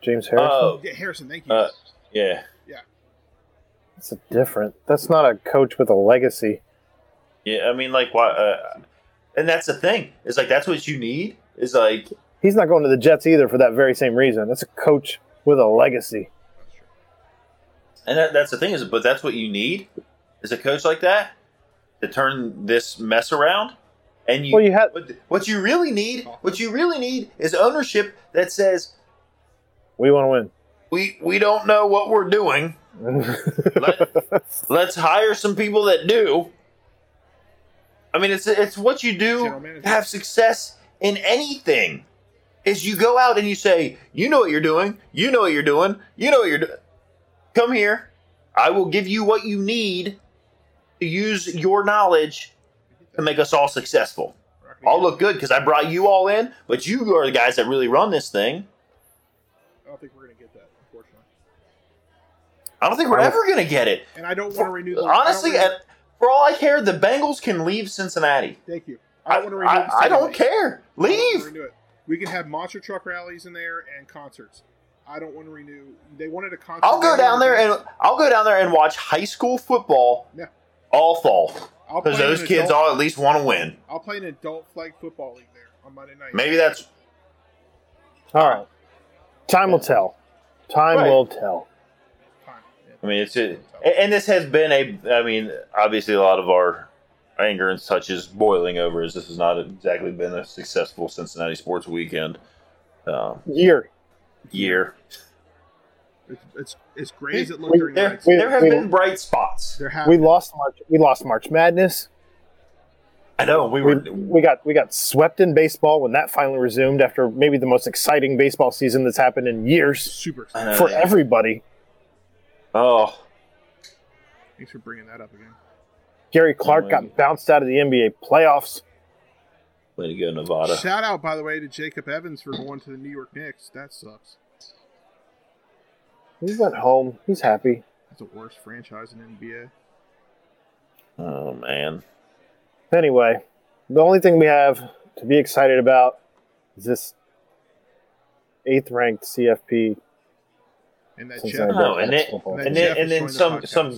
E: James Harrison.
C: Oh,
F: yeah, Harrison. Thank you.
C: uh, yeah,
E: That's a different. That's not a coach with a legacy.
C: yeah. I mean, like, why? Uh, and that's the thing. Is like that's what you need. Is like
E: He's not going to the Jets either for that very same reason. That's a coach with a legacy.
C: And that, that's the thing is, but that's what you need is a coach like that to turn this mess around. And you,
E: Well, you had-
C: what, what you really need, what you really need is ownership that says
E: We want to win.
C: we we don't know what we're doing. Let, let's hire some people that do. I mean, it's it's what you do to have success in anything. Is you go out and you say, you know what you're doing, you know what you're doing, you know what you're doing. Come here, I will give you what you need to use your knowledge to make us all successful. I'll look good because I brought you all in, but you are the guys that really run this thing.
F: I don't think we're gonna get that, unfortunately.
C: I don't think we're ever going to get it.
F: And I don't want to renew. The,
C: Honestly,
F: I don't
C: for all I care, the Bengals can leave Cincinnati.
F: thank you. I
C: I,
F: don't want to renew.
C: I,
F: the
C: I don't
F: stadium.
C: care.
F: I don't
C: Leave.
F: renew it. We can have monster truck rallies in there and concerts. I don't want to renew. They wanted a concert.
C: I'll go down there and I'll go down there and watch high school football
F: Yeah.
C: All fall because those kids
F: adult-
C: all at least want to win.
F: I'll play an adult flag football league there on Monday night.
C: Maybe that's
E: All right. Time will tell. Time
C: Right.
E: will tell.
C: I mean, it's a, and this has been a. I mean, obviously, a lot of our anger and such is boiling over as this has not exactly been a successful Cincinnati sports weekend um,
E: Year.
C: year.
F: It's, it's as great as it looked during the
C: There,
F: night.
E: we-
C: there have
E: we-
C: been bright spots.
F: There have
E: We lost March. We lost March Madness.
C: I know we
E: We,
C: were.
E: we got we got swept in baseball when that finally resumed after maybe the most exciting baseball season that's happened in years
F: super.
C: I
F: Excited.
C: know,
E: for
C: yeah.
E: everybody.
C: Oh,
F: Thanks for bringing that up again.
E: Gary Clark got bounced out of the NBA playoffs.
C: way to go, Nevada.
F: Shout out, by the way, to Jacob Evans for going to the New York Knicks. That sucks.
E: He went home. He's happy.
F: That's the worst franchise in NBA.
C: Oh man.
E: Anyway, the only thing we have to be excited about is this eighth ranked CFP.
F: And that
E: Since
F: Jeff,
E: I-
C: and then
E: Football.
C: and then and then some
F: the
C: some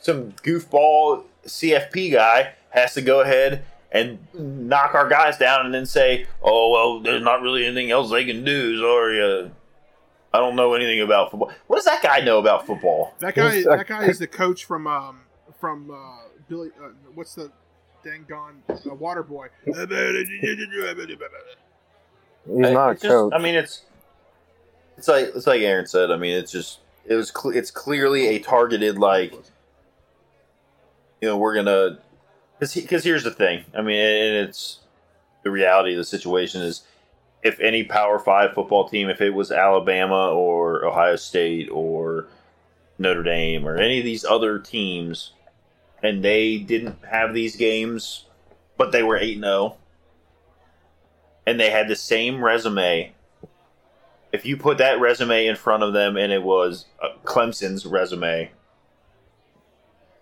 C: some goofball CFP guy has to go ahead and knock our guys down and then say, "Oh well, there's not really anything else they can do." Sorry, uh, I don't know anything about football. What does that guy know about football?
F: that guy,
E: He's,
F: that guy is the coach from um from uh, Billy. Uh, what's the dang gone uh, Water Boy?
E: He's not a
C: it's just-
E: coach.
C: I mean, it's it's like it's like Aaron said. I mean, it's just it was cle it's clearly a targeted like you know we're gonna because because here's the thing. I mean, and it's the reality of the situation is if any Power Five football team, if it was Alabama or Ohio State or Notre Dame or any of these other teams, and they didn't have these games, but they were eight zero, oh, and they had the same resume. If you put that resume in front of them and it was Clemson's resume,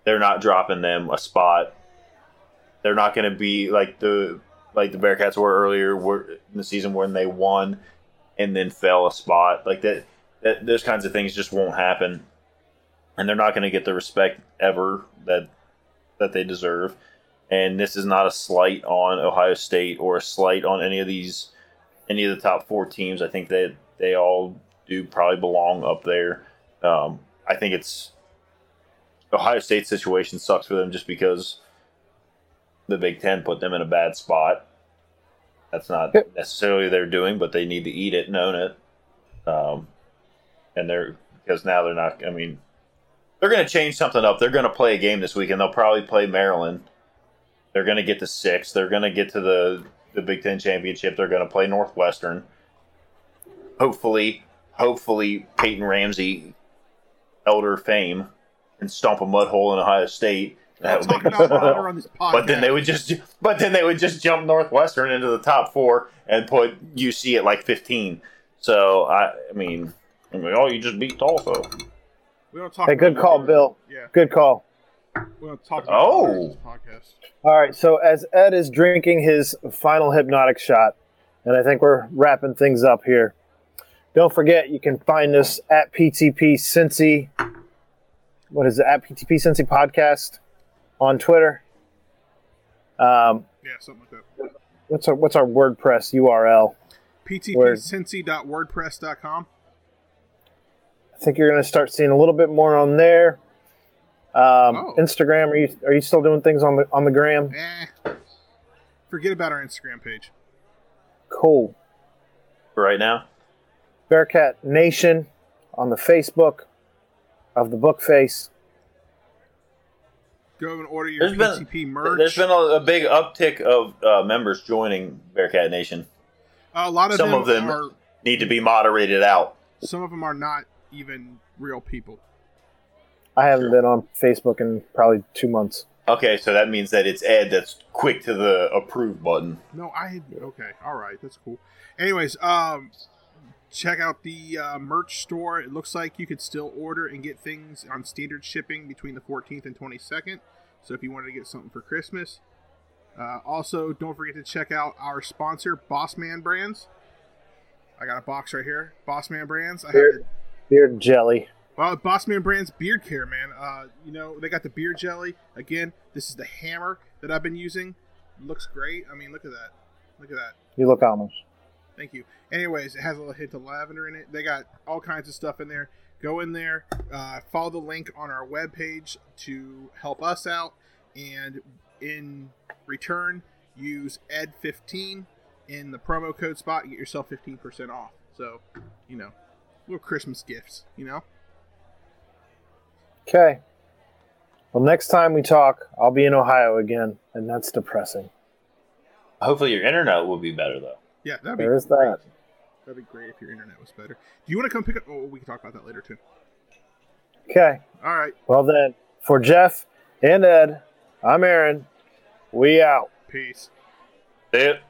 C: they're not dropping them a spot. They're not going to be like the like the Bearcats were earlier were in the season when they won and then fell a spot. Like that, that those kinds of things just won't happen, and they're not going to get the respect ever that that they deserve. And this is not a slight on Ohio State or a slight on any of these any of the top four teams. I think that they all do probably belong up there. Um, I think it's Ohio State's situation sucks for them just because the Big Ten put them in a bad spot. That's not necessarily their doing, but they need to eat it and own it. Um, and they're because now they're not. I mean, they're going to change something up. They're going to play a game this weekend. They'll probably play Maryland. They're going to get to six. They're going to get to the the Big Ten championship. They're going to play Northwestern. Hopefully, hopefully Peyton Ramsey, elder fame, and stomp a mud hole in Ohio State. That would
F: Talk
C: make
F: about honor on this podcast.
C: But then they would just, but then they would just jump Northwestern into the top four and put UC at like fifteen. So I, I mean, I mean, oh, you just beat Tulsa.
F: We don't talk.
E: Hey, good call. Bill.
F: Yeah,
E: Good call.
F: we don't talk about
C: Oh.
F: on this podcast.
E: All right, so as Ed is drinking his final Hpnotiq shot, and I think we're wrapping things up here. Don't forget, you can find us at PTP Cincy. What is it? At PTP Cincy Podcast on Twitter. Um,
F: Yeah, something like that.
E: what's our what's our WordPress URL? Word.
F: ptpcincy.wordpress.com.
E: I think you're going to start seeing a little bit more on there. Um,
F: Oh.
E: Instagram, are you are you still doing things on the on the gram?
F: Eh. Forget about our Instagram page.
E: Cool.
C: Right now.
E: Bearcat Nation on the Facebook of the book face.
F: Go and order your
C: There's
F: PTP
C: been
F: merch.
C: there's been a, a big uptick of uh, members joining Bearcat Nation.
F: a lot of
C: some
F: them,
C: of them-
F: are
C: Need to be moderated out.
F: some of them are not even real people.
E: I haven't been on Facebook in probably two months.
C: Okay, so that means that it's Ed that's quick to the approve button.
F: No, I okay, all right, that's cool. Anyways, um, check out the uh, merch store. It looks like you could still order and get things on standard shipping between the 14th and 22nd. So if you wanted to get something for Christmas, uh, also don't forget to check out our sponsor, Bossman Brands. I got a box right here, Bossman Brands. I have the
E: Beard jelly.
F: well, Bossman Brands beard care, man. Uh, you know they got the beard jelly. Again, this is the hammer that I've been using. Looks great. I mean, look at that. Look at that.
E: You look Amish.
F: Thank you. Anyways, it has a little hint of lavender in it. They got all kinds of stuff in there. Go in there, uh, follow the link on our webpage to help us out, and in return, use Ed15 in the promo code spot and get yourself 15% off. So, you know, little Christmas gifts, you know?
E: Okay. Well, next time we talk, I'll be in Ohio again, and that's depressing.
C: Hopefully, your internet will be better though.
F: Yeah, that'd be
E: There is
F: great.
E: that.
F: That'd be great if your internet was better. Do you want to come pick up? Oh, we can talk about that later too.
E: Okay.
F: All right,
E: Well then, for Jeff and Ed, I'm Aaron. We out.
F: peace.
C: See it.